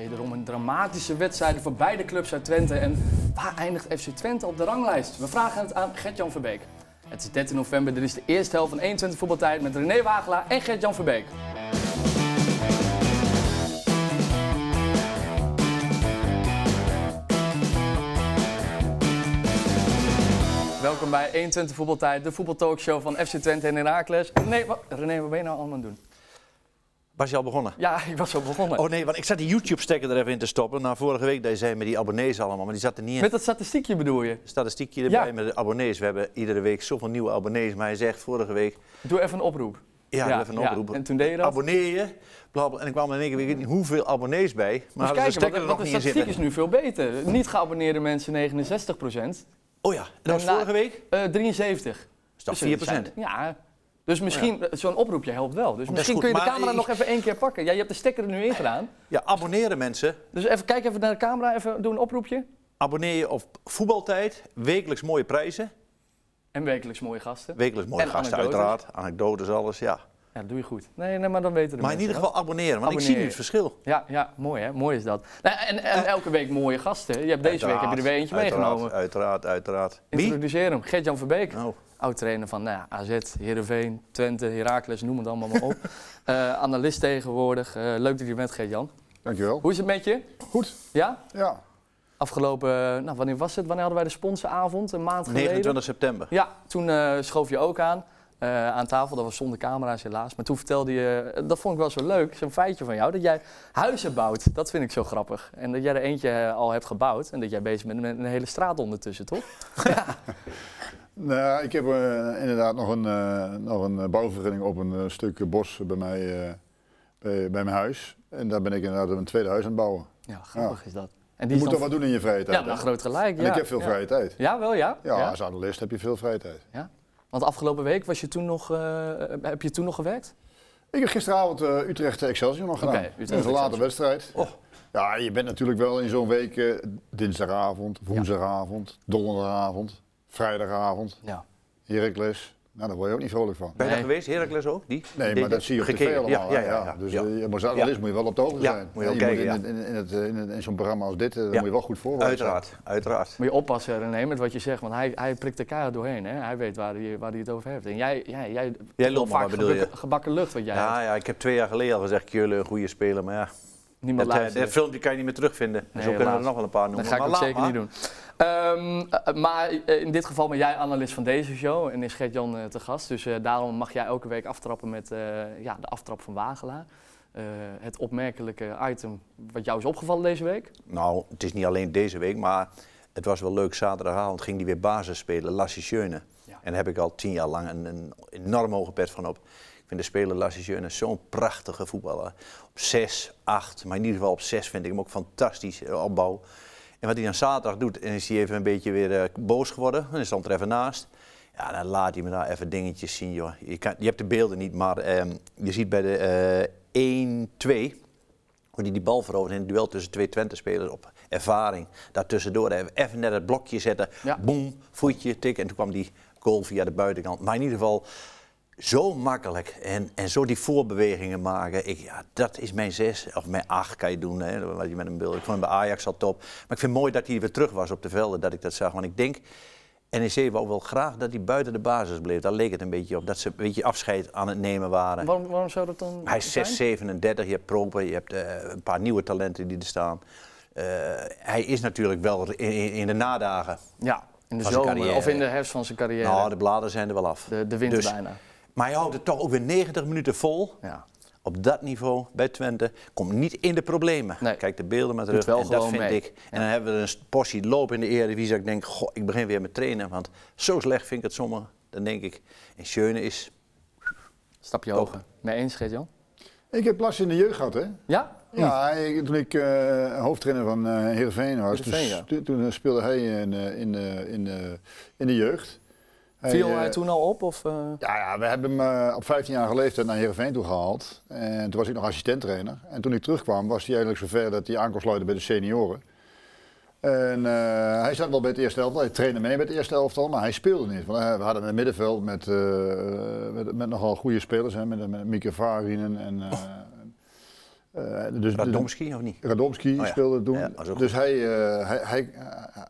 Wederom een dramatische wedstrijd voor beide clubs uit Twente. En waar eindigt FC Twente op de ranglijst? We vragen het aan Gert-Jan Verbeek. Het is 13 november, dit is de eerste helft van 21 voetbaltijd met René Wagelaar en Gert-Jan Verbeek. Welkom bij 21 voetbaltijd, de voetbaltalkshow van FC Twente en Heracles. René, wat, René, wat ben je nou allemaal aan het doen? Was je al begonnen? Ja, ik was zo begonnen. Oh nee, want ik zat die YouTube-stekker er even in te stoppen. Na vorige week je zei met die abonnees allemaal, maar die zat er niet in. Met dat statistiekje bedoel je? Statistiekje erbij Ja. met de abonnees. We hebben iedere week zoveel nieuwe abonnees. Maar hij zegt vorige week, Doe even een oproep. ja, Ja, even een ja. oproep. En toen deed je dat? Abonneer je. Bla, bla. En ik kwam in één keer, weet niet hoeveel abonnees bij. Maar ze kijken, stekker er want nog de niet in statistiek is nu veel beter. Niet geabonneerde mensen 69% Oh ja, dat was En vorige week? Eh 73. Is dat Dus 4 er zijn- Ja. Dus misschien, zo'n oproepje helpt wel. Dus is misschien goed, kun je de camera ik- nog even één keer pakken. Ja, je hebt de stekker er nu in gedaan. Ja, abonneren mensen. Dus even, kijk even naar de camera, even doen een oproepje. Abonneer je op voetbaltijd. Wekelijks mooie prijzen. En wekelijks mooie gasten. Wekelijks mooie En gasten anekdotes. uiteraard. Anekdotes, alles, ja. Ja, dat doe je goed. Nee, nee maar dan weten de Maar in ieder dat. geval abonneren, want ik zie nu het verschil. Ja, ja, mooi hè. Mooi is dat. Nou, en, en elke week mooie gasten. Je hebt deze week heb je er weer eentje Uiteraard, meegenomen. Uiteraard, uiteraard. Wie? Introduceer hem. Gert-Jan Verbeek. Oh. Oud-trainer van nou ja, AZ, Heerenveen, Twente, Heracles, noem het allemaal maar op. Eh analist tegenwoordig. Eh, leuk dat je er bent, Gert-Jan. Dankjewel. Hoe is het met je? Goed. Ja? Ja. Afgelopen, eh, nou wanneer was het? Wanneer hadden wij de sponsoravond? Een maand geleden? 29 september. Ja, toen eh, schoof je ook aan. eh, aan tafel, dat was zonder camera's helaas. Maar toen vertelde je, dat vond ik wel zo leuk, zo'n feitje van jou, dat jij huizen bouwt. Dat vind ik zo grappig. En dat jij er eentje al hebt gebouwd en dat jij bezig bent met een hele straat ondertussen, toch? Nou, ik heb eh, inderdaad nog een, eh, nog een eh, bouwvergunning op een stuk bos bij, mij, bij, bij mijn huis. En daar ben ik inderdaad een tweede huis aan het bouwen. Ja, grappig is dat. En Je is moet toch wat doen in je vrije tijd. Ja, nou hè? groot gelijk. En ja. ik heb veel ja. vrije tijd. Ja, wel ja? Ja, als analist heb je veel vrije tijd. Want afgelopen week was je toen nog, heb je toen nog gewerkt? Ik heb gisteravond Utrecht Excelsior nog gedaan. Utrecht is een late wedstrijd. Oh. Ja, je bent natuurlijk wel in zo'n week dinsdagavond, woensdagavond, donderdagavond, vrijdagavond, Ja. Heracles. Nou, daar word je ook niet vrolijk van. Ben je Nee. daar geweest, Heracles ook? Die? Nee, maar dat zie je op tv allemaal. Ja, ja, ja. ja. Dus Ja. eh, je moet analist moet je wel op de hoogte Ja, zijn. moet je ook Hè, kijken, in, in, in, het, eh, in, het- in zo'n programma als dit, eh, Ja. moet je wel goed voorbereid zijn. Uiteraard, uiteraard. Moet je oppassen, René, met wat je zegt, want hij, hij prikt elkaar doorheen. Hè? Hij weet waar hij, waar hij het over heeft. En jij, jij, jij, Jij loopt maar, vaak bedoel je? gebakken, gebakken lucht wat jij hebt. Ja, ja, ik heb twee jaar geleden al gezegd, Keulen een goede speler, maar ja. Niemand Dat, eh, luistert. dat filmpje kan je niet meer terugvinden. Nee, Zo kunnen we er nog wel een paar noemen. Dat ga ik maar ook laat zeker maar. niet doen. Ehm, eh, maar eh, in dit geval ben jij analist van deze show en is Gert-Jan eh, te gast. Dus daarom mag jij elke week aftrappen met ja, de aftrap van Wagelaar. Het opmerkelijke item wat jou is opgevallen deze week. Nou, het is niet alleen deze week, maar het was wel leuk. Zaterdagavond ging hij weer basis spelen, Lassie Schöne. Ja. En daar heb ik al tien jaar lang een, een enorm hoge pet van op. Ik vind de speler Lassie Schöne zo'n prachtige voetballer. Op 6, 8, maar in ieder geval op 6 vind ik hem ook fantastisch opbouw. En wat hij dan zaterdag doet, en is hij even een beetje weer eh, boos geworden. En stond er even naast. Ja, dan laat hij me daar even dingetjes zien, joh. Je, kan, je hebt de beelden niet, maar ehm, je ziet bij de eh 1-2 hoe hij die bal verovert in het duel tussen twee Twente-spelers op ervaring. Daartussendoor even, even net het blokje zetten, Ja. boem, voetje, tik. En toen kwam die goal via de buitenkant. Maar in ieder geval zo makkelijk en, en zo die voorbewegingen maken. Ik, ja, dat is mijn zes, of mijn acht kan je doen, hè, wat je met hem wil. Ik vond hem bij Ajax al top. Maar ik vind het mooi dat hij weer terug was op de velden, dat ik dat zag. Want ik denk, NEC wou wel graag dat hij buiten de basis bleef. Daar leek het een beetje op, dat ze een beetje afscheid aan het nemen waren. Waarom, waarom zou dat dan Hij is zijn? 6, 37, je hebt Proper, je hebt eh, een paar nieuwe talenten die er staan. Eh, hij is natuurlijk wel in, in- de nadagen. Ja, in de zomer of in de herfst van zijn carrière. Nou, de bladeren zijn er wel af. de, de winter Dus- bijna. Maar hij houdt het toch ook weer 90 minuten vol. Ja. Op dat niveau bij Twente. Komt niet in de problemen. Nee. Kijk de beelden maar terug. en dat vind mee. ik. En dan hebben we een portie loop in de Eredivisie. Ik denk, goh, ik begin weer met trainen. Want zo slecht vind ik het sommige. Dan denk ik, en Schöne is... Stapje Top. hoger. Mee eens, Gert-Jan? Ik heb last in de jeugd gehad, hè? Ja? Ja, ik- toen ik eh, hoofdtrainer van eh Heerenveen was, toen, ja. toen, toen, speelde hij in, eh, in, eh, in, in de jeugd. Viel eh, hij toen al op? Of, eh? Ja, ja, we hebben hem eh, op 15-jarige leeftijd naar Heerenveen toe gehaald. En toen was ik nog assistenttrainer. En toen ik terugkwam was hij eigenlijk zover dat hij aan kon sluiten bij de senioren. En eh, hij zat wel bij het eerste elftal, hij trainde mee met het eerste elftal, maar hij speelde niet. Want eh, we hadden een middenveld met, eh, met, met nogal goede spelers, hè, met, met Mieke Varinen en, eh, Eh, dus, Radomski of niet? Radomski Oh ja. speelde toen. Ja, dus hij, eh, hij, hij,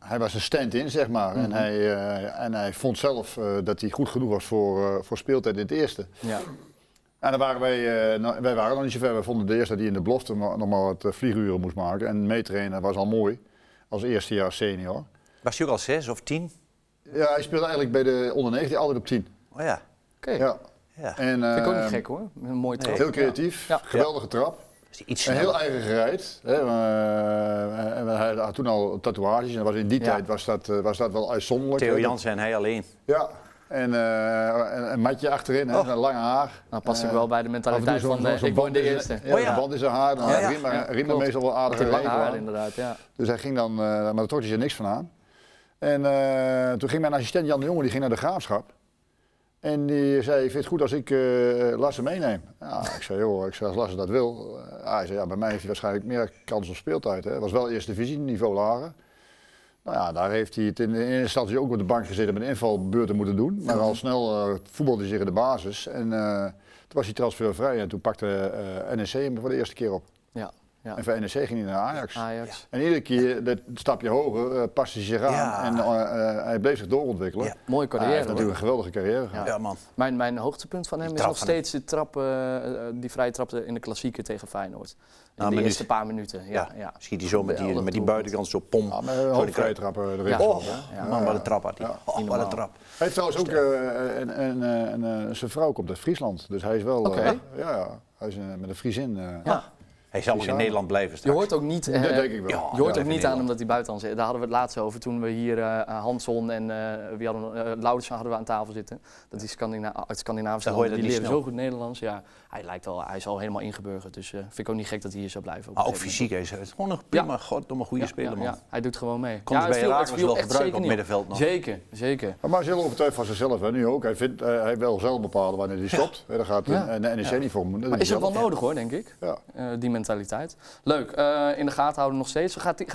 hij was een stand-in, zeg maar. Mhm. en, hij, eh, en hij vond zelf eh, dat hij goed genoeg was voor, eh, voor speeltijd in het eerste. Ja. En dan waren wij, eh, nou, wij waren nog niet zo ver. We vonden de eerste die in de belofte nog nog maar wat vlieguren moest maken. En meetrainen was al mooi, als eerste jaar senior. Was hij ook al zes of tien? Ja, hij speelde eigenlijk bij de onder 19 altijd op 10. Oh ja. Oké, Ja. ja. En, vind ik ook niet eh, gek hoor. Een mooi trap. Heel creatief, Ja. geweldige trap. Is hij iets En heel eigen gereid. Hè. eh, en hij had toen al tatoeages en was in die Ja. tijd was dat, eh, was dat wel uitzonderlijk. Theo. Jansen en hij alleen. Ja, en eh, een, een matje achterin, hè, Oh. een lange haar. Nou, past Eh, wel bij de mentaliteit van zo'n ik word band de eerste. Ja, Oh ja. een band in zijn haar. Dan ja. Ja, meestal wel aardig lange haar inderdaad, ja. Dus hij ging dan, eh, maar daar trok hij zich niks van aan. En eh, toen ging mijn assistent Jan de Jonge, die ging naar de graafschap. En die zei, vind het goed als ik eh Lasse meeneem. Ja, ik zei, joh, ik zei, als Lasse dat wil. Eh, hij zei, ja, bij mij heeft hij waarschijnlijk meer kans op speeltijd. Hè. Het was wel eerste divisie, niveau lager. Nou ja, daar heeft hij het in, in eerste instantie ook op de bank gezeten met invalbeurten moeten doen. Maar al snel eh, voetbalde hij zich in de basis. En toen was hij transfervrij en toen pakte NEC hem voor de eerste keer op. Ja. En van NEC ging hij naar Ajax. Ajax. En iedere keer dat stapje hoger uh, paste hij zich aan Ja. en uh, uh, hij bleef zich doorontwikkelen. Ja. Mooie hij carrière. heeft natuurlijk een geweldige carrière gehad. Ja, man. Mijn, mijn hoogtepunt van hem is nog steeds de trap, eh, eh, die vrije trap in de klassieker tegen Feyenoord. In Nou, de eerste paar minuten. Ja, Ja, ja. schiet hij zo met die, met die buitenkant zo pom. Ja, met een Zo trap. trap erin. Ja. Oh, Ja. man, wat een trap had hij. Ja. Oh, wat een trap. Hij heeft trouwens ook uh, een, een, een, een, zijn vrouw komt uit Friesland, dus hij is wel. Ja, hij is met een Friesin. Ja. Hij zal ook in. Nederland blijven Je straks. hoort ook niet, dat eh, denk ik wel. ja, je hoort Ja, ook niet aan Nederland. hem dat hij buitenland zit. Daar hadden we het laatst over toen we hier eh Hanson en eh wie hadden, eh Laudersen hadden we aan tafel zitten. Dat die Scandina uit Scandinavische je landen, die dat leren zo goed Nederlands. Ja, hij lijkt al, hij is al helemaal ingeburgerd. Dus eh vind ik ook niet gek dat hij hier zou blijven. een ook fysiek, hij is gewoon een prima, goddomme goede Ja, speler, man. ja, hij doet gewoon mee. Kon ja, bij het het viel wel echt gebruiken op middenveld nog. Zeker, zeker. Maar hij is heel overtuigd van zichzelf, hè, nu ook. Hij, vindt, eh, hij wil zelf bepalen wanneer hij stopt. Hè, daar gaat Ja. een, een NEC niet voor. Maar is ook wel nodig hoor, denk ik. Ja. Eh, die mentaliteit. Leuk, eh, in de gaten houden nog steeds. Gaat hij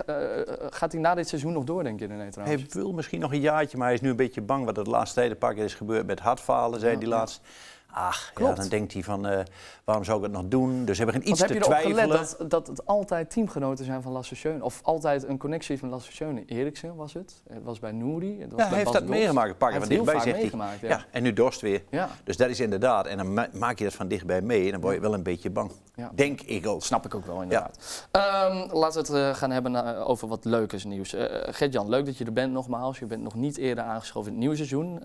gaat hij na dit seizoen nog door, denk je, René, trouwens? Hij wil misschien nog een jaartje, maar hij is nu een beetje bang wat er de laatste tijd een paar keer is gebeurd met hartfalen, zei ja. laatst. Ach, ja, Klopt. dan denkt hij van, eh, waarom zou ik het nog doen? Dus hebben geen Want iets heb je te erop twijfelen. gelet dat, dat het altijd teamgenoten zijn van Lasse? Of altijd een connectie met Lasse Schöne? Eriksen was het, het was bij Nouri, het was Ja, bij hij heeft dat meegemaakt, een paar Hij keer heeft van dichtbij, zegt hij. meegemaakt, ja. Ja, en nu dorst weer. Ja, Dus dat is inderdaad, en dan ma- maak je dat van dichtbij mee en dan word je wel een beetje bang. Denk ik ook. snap ik ook wel inderdaad. Ehm, laten we het eh, gaan hebben eh, over wat leukers nieuws. Gert-Jan, leuk dat je er bent nogmaals. Je bent nog niet eerder aangeschoven in het nieuwe seizoen.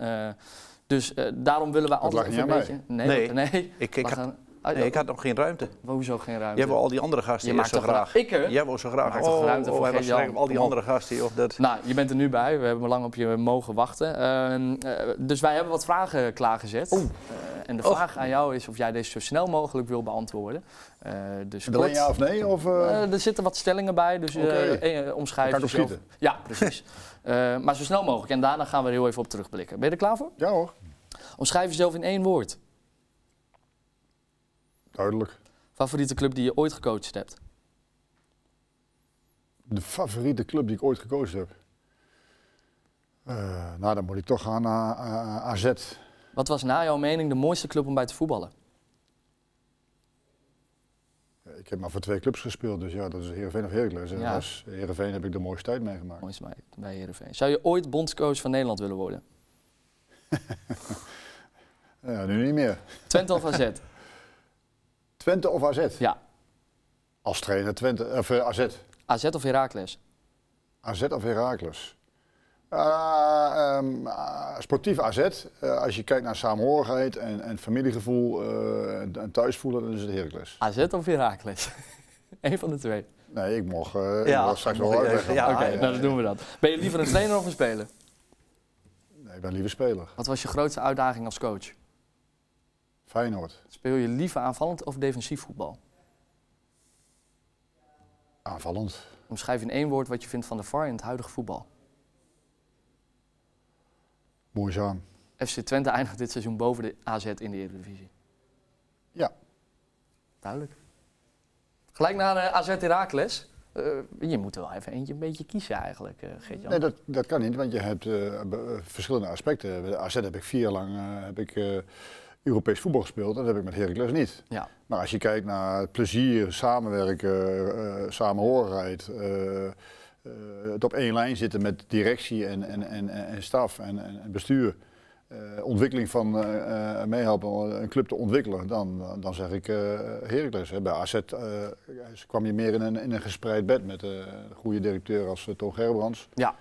Dus eh, daarom willen we altijd een beetje... Nee, Nee. nee. Ik, ik, had, Ah, nee, ik had nog geen ruimte. Hoezo geen ruimte? Jij wil al die andere gasten Je maakt zo toch graag. ra- Ik, hè? Jij wil zo graag. Maak toch oh, ruimte oh, voor al die andere gasten. Joh, dat... Nou, je bent er nu bij. We hebben lang op je mogen wachten. Ehm, eh, dus wij hebben wat vragen klaargezet. Eh, en de Oh. vraag aan jou is of jij deze zo snel mogelijk wil beantwoorden. Eh, dus Alleen ja of nee? Of, er zitten wat stellingen bij, dus eh, omschrijf Dan kan jezelf. opschieten. Ja, precies. Eh, maar zo snel mogelijk. En daarna gaan we er heel even op terugblikken. Ben je er klaar voor? Ja hoor, Omschrijf jezelf in één woord. Duidelijk. Favoriete club die je ooit gecoacht hebt? De favoriete club die ik ooit gekozen heb. Eh, nou, dan moet ik toch gaan naar eh, AZ. Wat was na jouw mening de mooiste club om bij te voetballen? Ik heb maar voor twee clubs gespeeld, dus ja, dat is Heerenveen of Heracles. En Ja. als Heerenveen heb ik de mooiste tijd meegemaakt. Mooiste bij, bij Heerenveen. Zou je ooit bondscoach van Nederland willen worden? Ja, nu niet meer. Twente of AZ? Twente of AZ? Ja. Als trainer Twente, of eh, AZ. AZ of Heracles? AZ of Heracles? Ah, ehm, sportief AZ. Eh, als je kijkt naar saamhorigheid en, en familiegevoel eh, en, en thuisvoelen, dan is het Heracles. AZ of Heracles? Eén van de twee. Nee, ik mocht, eh Ja, ik mocht straks wel uitleggen. even- ja, Oké, ja, nou dan doen we dat. Ben je liever een trainer of een speler? Nee, ik ben liever speler. Wat was je grootste uitdaging als coach? Feyenoord. Speel je liever aanvallend of defensief voetbal? Aanvallend. Omschrijf in één woord wat je vindt van de VAR in het huidige voetbal. Moeizaam. FC Twente eindigt dit seizoen boven de AZ in de Eredivisie. Ja. Duidelijk. Gelijk naar uh, AZ Heracles. Uh, je moet er wel even eentje een beetje kiezen eigenlijk, uh, Geert-Jan. Nee, dat, dat kan niet, want je hebt uh, verschillende aspecten. Bij de AZ heb ik vier jaar lang heb ik, Europees voetbal gespeeld. Dat heb ik met Heracles niet. Ja. Maar als je kijkt naar plezier, samenwerken, eh, samenhorigheid, eh, het op één lijn zitten met directie en, en, en, en staf en, en bestuur, ontwikkeling van eh, meehelpen om een club te ontwikkelen, dan, dan zeg ik Heracles. Hè. Bij AZ kwam je meer in een, in een gespreid bed met een goede directeur als uh, Toon Gerbrands. Ja.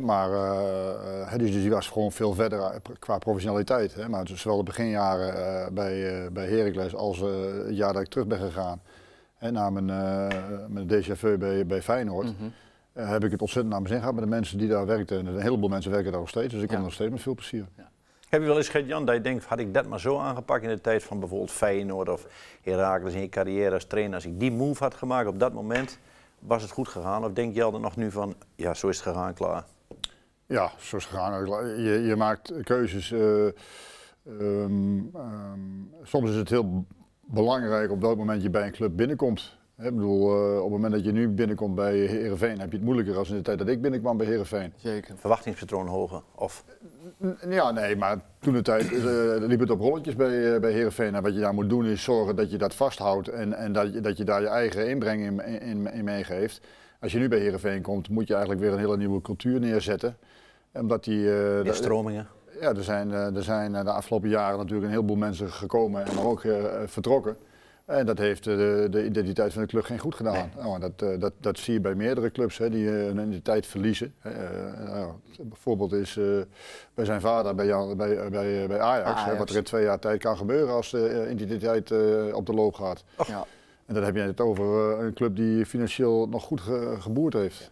Maar eh, dus die was gewoon veel verder eh, qua professionaliteit. Hè. Maar zowel de beginjaren eh, bij, eh bij Heracles als het jaar dat ik terug ben gegaan na mijn, mijn déjà vu bij, bij Feyenoord, Mhm. heb ik het ontzettend naar mijn zin gehad met de mensen die daar werkten. En een heleboel mensen werken daar nog steeds, dus ik kom Ja. er nog steeds met veel plezier. Heb je wel eens gehad, Jan, dat je denkt, had ik dat maar zo aangepakt in de tijd van bijvoorbeeld Feyenoord of Heracles in je carrière als trainer, als ik die move had gemaakt op dat moment, was het goed gegaan? Of denk je altijd nog nu van, ja, zo is het gegaan, klaar? Ja, zo is het gegaan. Je, je maakt keuzes. eh, ehm, ehm, soms is het heel belangrijk op welk moment je bij een club binnenkomt. Hè, Ik bedoel, eh, op het moment dat je nu binnenkomt bij Herenveen, heb je het moeilijker dan in de tijd dat ik binnenkwam bij Herenveen. Zeker. Verwachtingspatroon hoger? Of Ja, nee, maar toen de tijd eh, liep het op rolletjes bij, bij Herenveen. En wat je daar moet doen is zorgen dat je dat vasthoudt en, en dat, je, dat je daar je eigen inbreng in, in, in meegeeft. Als je nu bij Herenveen komt, moet je eigenlijk weer een hele nieuwe cultuur neerzetten. Omdat die, eh, de stromingen? Ja, er zijn, eh, er zijn eh, de afgelopen jaren natuurlijk een heleboel mensen gekomen en ook vertrokken. En dat heeft de, de identiteit van de club geen goed gedaan. Nou, dat, dat, dat zie je bij meerdere clubs hè, die hun identiteit verliezen. Eh, nou, een voorbeeld is bij zijn vader bij, Jan, bij, bij, bij Ajax, Hè, wat er in twee jaar tijd kan gebeuren als de identiteit op de loop gaat. Ja. En dan heb je het over een club die financieel nog goed ge- geboerd heeft.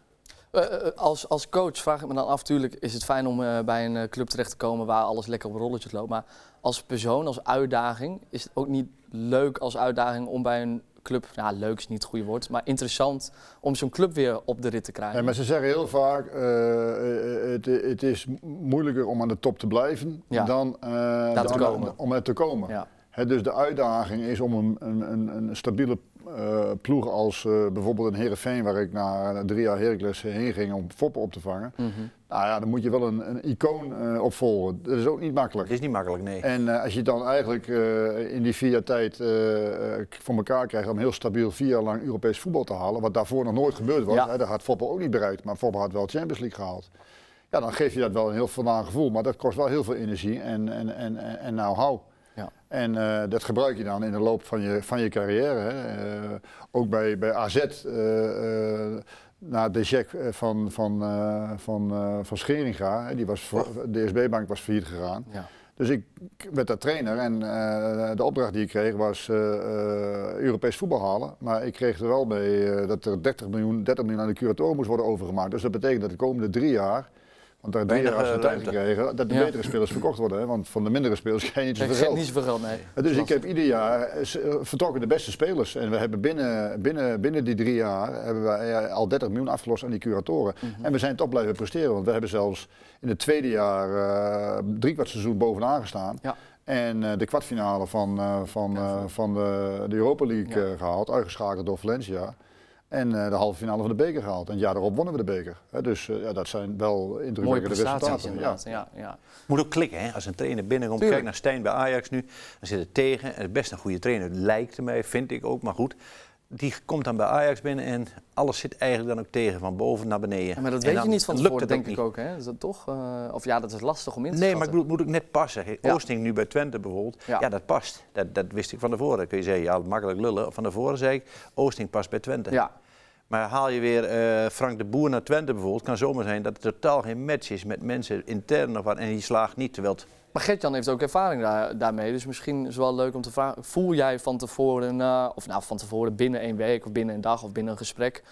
Eh, eh, als, als coach vraag ik me dan af, natuurlijk is het fijn om eh, bij een club terecht te komen waar alles lekker op rolletjes loopt. Maar als persoon, als uitdaging, is het ook niet leuk als uitdaging om bij een club, ja leuk is niet het goede woord, maar interessant om zo'n club weer op de rit te krijgen. Ja, maar ze zeggen heel vaak, het, het is moeilijker om aan de top te blijven Ja. dan, Daar te dan- komen. om er te komen. Ja. Dus de uitdaging is om een, een, een, een stabiele eh, ploeg als eh, bijvoorbeeld een Heerenveen, waar ik na drie jaar Heracles heen ging om Foppen op te vangen. Mhm. Nou ja, dan moet je wel een, een icoon eh, opvolgen. Dat is ook niet makkelijk. Het is niet makkelijk, nee. En als je dan eigenlijk in die vier jaar tijd voor elkaar krijgt om heel stabiel vier jaar lang Europees voetbal te halen, wat daarvoor nog nooit gebeurd was, Ja. hè, dat had Foppel ook niet bereikt, maar Foppel had wel Champions League gehaald. Ja, dan geef je dat wel een heel voldaan gevoel, maar dat kost wel heel veel energie en, en, en, en, en know-how. Ja. En eh, dat gebruik je dan in de loop van je, van je carrière. Hè. Eh, ook bij, bij AZ, eh, na de check van, van, van, van Scheringa, hè, die was, voor- de DSB-bank was failliet gegaan. Ja. Dus ik werd daar trainer en de opdracht die ik kreeg was Europees voetbal halen. Maar ik kreeg er wel mee dat er 30 miljoen, 30 miljoen aan de curatoren moest worden overgemaakt. Dus dat betekent dat de komende drie jaar, want daar drie jaar als eh, tijd gekregen, dat de Ja. betere spelers verkocht worden. Hè? Want van de mindere spelers krijg je niet zoveel geld. niet zoveel geld, nee. Dus ik heb ieder jaar eh, eh, vertrokken de beste spelers. En we hebben binnen, binnen, binnen die drie jaar hebben we eh, al 30 miljoen afgelost aan die curatoren. Mhm. En we zijn toch blijven presteren. Want we hebben zelfs in het tweede jaar eh drie kwart seizoen bovenaan gestaan. Ja. En eh, de kwartfinale van, eh, van, eh, van de, de Europa League Ja. eh, gehaald, uitgeschakeld door Valencia. En eh, de halve finale van de beker gehaald. En het jaar daarop wonnen we de beker. Hè, dus eh, ja, dat zijn wel indrukwekkende resultaten. Ja. inderdaad. Ja. Ja, moet ook klikken, hè? Als een trainer binnenkomt, Tuurlijk. kijk naar Stijn bij Ajax nu, dan zit het tegen. En het is best een goede trainer, lijkt mij, vind ik ook, maar goed. Die komt dan bij Ajax binnen en alles zit eigenlijk dan ook tegen, van boven naar beneden. Ja, maar dat weet je niet van tevoren, denk ik ook. Hè? Is dat toch? eh, of ja, dat is lastig om in te Nee, maar ik bedoel, het moet ook net passen. Ja. Oosting nu bij Twente bijvoorbeeld, Ja. ja, dat past. Dat, dat wist ik van tevoren. Dan kun je zeggen, ja, makkelijk lullen. Van tevoren zei ik, Oosting past bij Twente. Ja, Maar haal je weer eh, Frank de Boer naar Twente bijvoorbeeld, kan zomaar zijn dat het totaal geen match is met mensen intern of wat. En die slaagt niet, terwijl het Maar Gert-Jan heeft ook ervaring daar, daarmee. Dus misschien is het wel leuk om te vragen. Voel jij van tevoren, eh, of nou van tevoren binnen één week of binnen een dag of binnen een gesprek.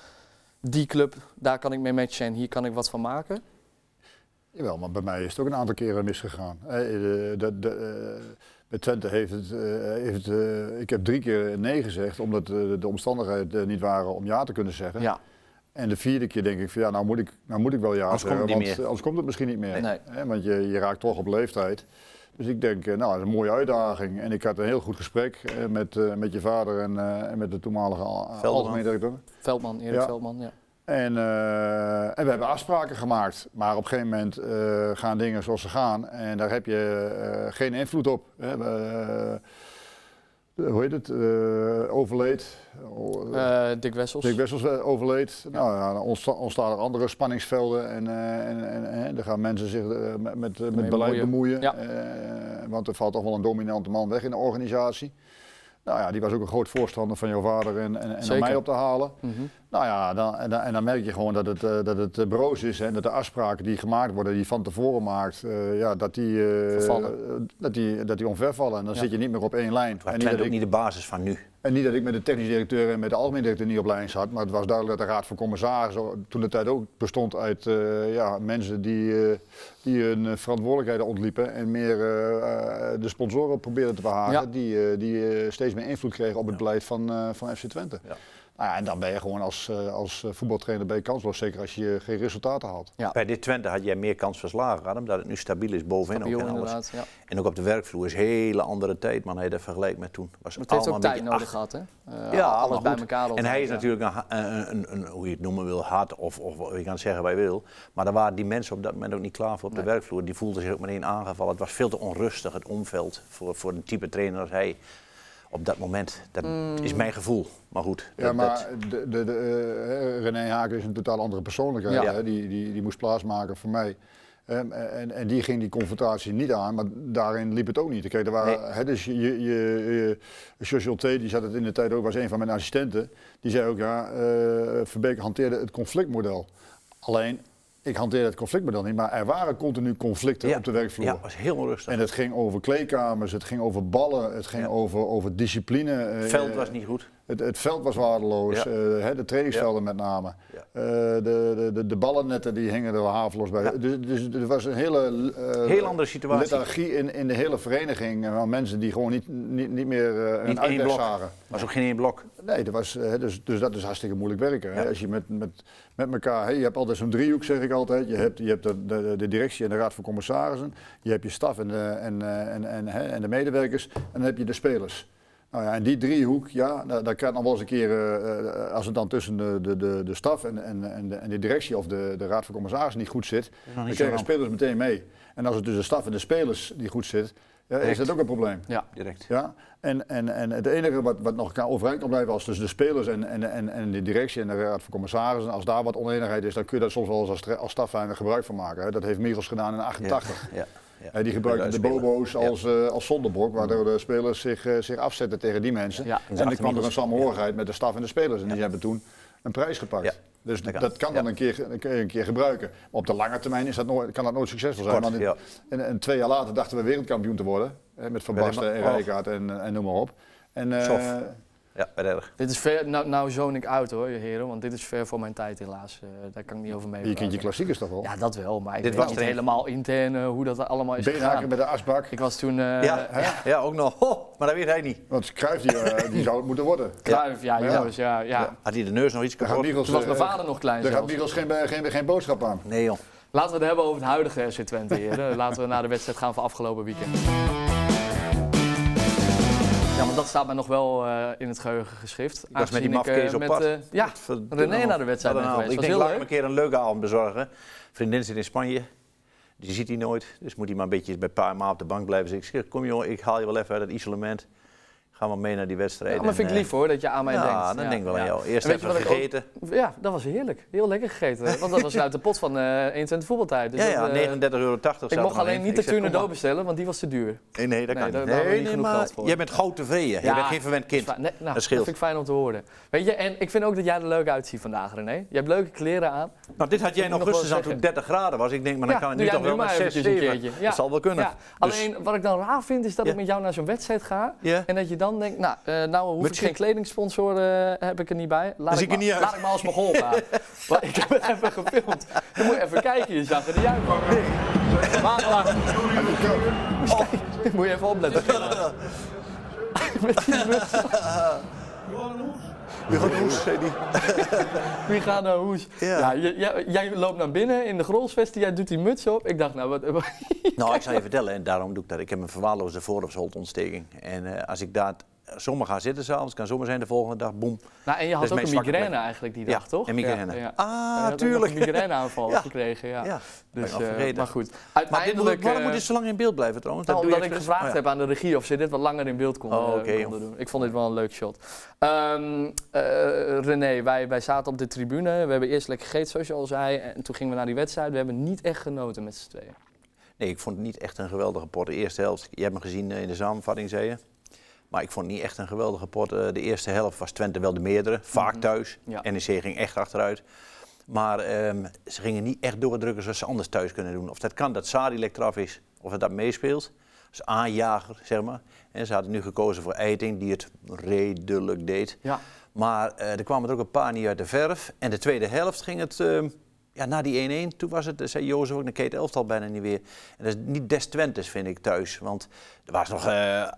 Die club, daar kan ik mee matchen en hier kan ik wat van maken? Jawel, maar bij mij is het ook een aantal keren misgegaan. Eh, de, de, de, bij Twente heeft het, eh, heeft, eh, ik heb drie keer nee gezegd, omdat eh, de omstandigheden niet waren om ja te kunnen zeggen. Ja, En de vierde keer denk ik van ja, nou moet ik, nou moet ik wel ja Anders zeggen, want meer. anders komt het misschien niet meer. Nee. Hè, want je, je raakt toch op leeftijd. Dus ik denk, nou, dat is een mooie uitdaging. En ik had een heel goed gesprek met, met je vader en, en met de toenmalige algemeen directeur. Veldman, Erik Ja. Veldman. Ja. En, eh, en we hebben afspraken gemaakt. Maar op een gegeven moment eh, gaan dingen zoals ze gaan. En daar heb je eh, geen invloed op. Hè. We, hoe heet het? Overleed. Dick Wessels. Dick Wessels overleed. Nou ja, dan ontsta- ontstaan er andere spanningsvelden en, en, en, dan gaan mensen zich met, met, beleid bemoeien. Ja. Want er valt toch wel een dominante man weg in de organisatie. Nou ja, die was ook een groot voorstander van jouw vader en, en, mij op te halen. Mhm. Nou ja, dan, en, dan, en dan merk je gewoon dat het, eh, dat het eh, broos is en dat de afspraken die gemaakt worden, die je van tevoren maakt, eh, ja, dat die, Vervallen. dat die, dat die omvervallen. En dan Ja. zit je niet meer op één lijn. Het niet, dat ook niet de basis van nu. en niet dat ik met de technisch directeur en met de algemeen directeur niet op lijn zat, maar het was duidelijk dat de Raad van Commissarissen toen de tijd ook bestond uit ja, mensen die, die hun verantwoordelijkheden ontliepen en meer de sponsoren probeerden te behagen, Ja. die, die steeds meer invloed kregen op het beleid van, van FC Twente. Ja. Nou ja, en dan ben je gewoon als, eh, als eh, voetbaltrainer ben je kansloos, zeker als je geen resultaten haalt. Ja. Bij dit Twente had jij meer kans verslagen, Adam, omdat het nu stabiel is bovenin Stabiel ook en alles. Ja. En ook op de werkvloer is een hele andere tijd, man. Hij dat vergelijkt met toen. Was Maar het heeft ook tijd beetje nodig gehad, hè? Eh, Ja, alles bij elkaar. En hij is ja. natuurlijk een, een, een, een- hoe je het noemen wil, hard of, of je kan het zeggen wat je wil. Maar daar waren die mensen op dat moment ook niet klaar voor op de werkvloer. Die voelden zich ook meteen aangevallen. Het was veel te onrustig, het omveld, voor, voor een type trainer als hij. Op dat moment. Dat Mm. is mijn gevoel. Maar goed. Ja, dat- maar dat- de, de, de, eh, René Haken is een totaal andere persoonlijkheid. Ja. Hè? Die, die, die moest plaatsmaken voor mij. Ehm, en, en die ging die confrontatie niet aan, maar daarin liep het ook niet. Kijk, er waren, Nee. hè, dus je, je, je, Social T, die zat het in de tijd ook, was een van mijn assistenten. Die zei ook, ja, eh Verbeek hanteerde het conflictmodel. Alleen, ik hanteerde het conflictmodel niet, maar er waren continu conflicten ja, op de werkvloer. Ja, was heel onrustig. En het ging over kleedkamers, het ging over ballen, het ging Ja. over, over discipline. het eh, veld was niet goed. Het, het veld was waardeloos, Ja. eh, hè, de trainingsvelden met name. Eh, de, de, de, de ballennetten die hingen er haveloos bij. Dus, dus er was een hele eh, Heel andere situatie. lethargie in, in de hele vereniging. Van mensen die gewoon niet, niet, niet meer Niet een één uitweg blok. zagen. was ook geen één blok. Nee, dat was, dus, dus dat is hartstikke moeilijk werken. hè. Als je met, met, met elkaar, hè, je hebt altijd zo'n driehoek zeg ik altijd. Je hebt, je hebt de, de, de directie en de raad van commissarissen. Je hebt je staf en de, en, en, en, hè, en de medewerkers. En dan heb je de spelers. Nou ja, en die driehoek, ja, daar, daar kan nog wel eens een keer, eh, eh, als het dan tussen de, de, de, de staf en, en, en, de, en de directie of de, de raad van commissarissen niet goed zit, dan niet krijgen de spelers meteen mee. En als het tussen de staf en de spelers niet goed zit, ja, is dat ook een probleem. Ja. Direct. Ja, en, en, en het enige wat, wat nog kan overeind kan blijven als tussen de spelers en, en, en, en de directie en de raad van commissarissen, als daar wat oneenigheid is, dan kun je daar soms wel eens als, als stafleider gebruik van maken. Hè. Dat heeft Michels gedaan in 88. Ja. Ja. Hè, die gebruikte de bobo's Ja. als, eh als zondebok, waardoor de spelers zich, eh, zich afzetten tegen die mensen. Ja. En dan kwam er een samenhorigheid met de staf en de spelers. En die hebben toen een prijs gepakt. Ja. Dus Dat dat, kan. dan Ja. een, keer, een keer- gebruiken. Maar op de lange termijn is dat nooit, kan dat nooit succesvol zijn. Kort, Want in- ja. en, en twee jaar later dachten we wereldkampioen te worden. Hè, met Van Basten en Rijkaard en, en noem maar op. En, eh. Ja, erg. Dit is ver, nou, nou zoon ik uit hoor, heren, want dit is ver voor mijn tijd helaas. Eh, daar kan ik niet over mee. je kent je klassiekers toch wel? Ja, dat wel, maar ik Dit weet was niet helemaal intern eh, hoe dat allemaal is Beenhaker gegaan. met de asbak. Ik was toen eh ja, ja, ja, ook nog. Ho, maar dat weet hij niet. Want Cruijff die, die zou het moeten worden. Cruijff, ja, Ja. jongens, ja, ja. Had hij de neus nog iets kapot? Michels, Toen was mijn vader nog klein Daar gaat. Michels geen, geen, geen boodschap aan. Nee joh. Laten we het hebben over het huidige FC Twente, heren. Laten we naar de wedstrijd gaan van afgelopen weekend. Ja, want dat staat mij nog wel eh, in het geheugen geschrift. Ik was met die mafkees eh, op pad. eh, ja. René naar de wedstrijd een geweest. Ik denk, laat leuk. een keer een leuke avond bezorgen. Vriendin zit in Spanje. Die ziet hij nooit. Dus moet hij maar een beetje bij pa en ma op de bank blijven. Ik zeg, kom joh, ik haal je wel even uit het isolement. Ga maar mee naar die wedstrijd. Ja, maar vind ik lief hoor, dat je aan mij denkt. Ja, dan denk ik wel aan jou. Eerst even ook- gegeten. Ja, dat was heerlijk. Heel lekker gegeten. Want dat was uit de pot van eh 21 voetbaltijd. Dus ja, dat, ja, eh, 39,80 euro. Ik mocht alleen niet de Turner bestellen, want die was te duur. Nee, nee, dat Nee, kan daar- niet. daar Nee, nee, maar geld voor. jij bent gauw tevreden. Je bent geen verwend kind. Dat. Nee, nou, Dat scheelt. vind ik fijn om te horen. Weet je, en ik vind ook dat jij er leuk uitziet vandaag, René. Je hebt leuke kleren aan. Nou, dit had jij rustig wel aan toen het zeggen. 30 graden was. Ik denk, maar dan kan het nu toch wel nu naar maar 6, eventjes een 7. keertje. Ja. Dat zal wel kunnen. Dus- alleen wat ik dan raar vind, is dat ik met jou naar zo'n wedstrijd ga. En dat je dan denkt, nou, eh, nou hoef ik Misschien- geen kledingsponsor, eh, heb ik er niet bij. Laat, ik, ik er maar, niet laat ik maar als Mogol gaan. Maar ik heb het even gefilmd. Dan moet je even kijken, je zag er niet uit. man. Maandag. Moet je even opletten. Met die Je gaat hoes, zei die. Wie gaat naar hoes? Ja. Ja. jij, loopt naar binnen in de grolsvesten, jij doet die muts op. Ik dacht, nou, wat, Nou, ik zal je vertellen, en daarom doe ik dat. Ik heb een verwaarloosde voorhoofdholtontsteking. En eh, als ik dat Sommigen gaan zitten s'avonds, kan zomaar zijn de volgende dag, boem. Nou, en je had ook een migraine plek. eigenlijk die Ja, dag, toch? en migraine. Ja, ja. Ah, tuurlijk. een migraineaanval Ja. gekregen, ja. Ja, Dus, eh, maar goed. Maar dit waarom eh, moet dit zo lang in beeld blijven trouwens? Nou, Dat omdat ik gevraagd Oh, ja. heb aan de regie of ze dit wat langer in beeld konden, Oh, konden doen. Ik vond dit wel een leuk shot. Ehm eh, René, wij, wij zaten op de tribune. We hebben eerst lekker gegeten, zoals je al zei. En toen gingen we naar die wedstrijd. We hebben niet echt genoten met z'n tweeën. Nee, ik vond het niet echt een geweldige pot. De eerste helft, je hebt me gezien eh, in de samenvatting, zei je. Maar ik vond het niet echt een geweldige pot. Eh, De eerste helft was Twente wel de meerdere, vaak Mhm. thuis. Ja. NEC ging echt achteruit. Maar ehm, ze gingen niet echt doordrukken zoals ze anders thuis kunnen doen. Of dat kan dat Sadilek eraf is, of dat dat meespeelt. Als aanjager, zeg maar. En ze hadden nu gekozen voor Eiting, die het redelijk deed. Ja. Maar eh, er kwamen er ook een paar niet uit de verf. En de tweede helft ging het, ehm, ja, na die 1-1, toen was het, zei Jozef ook, dan keet elftal bijna niet weer. En dat is niet des Twentes, vind ik, thuis. Want er was nog, eh, eh,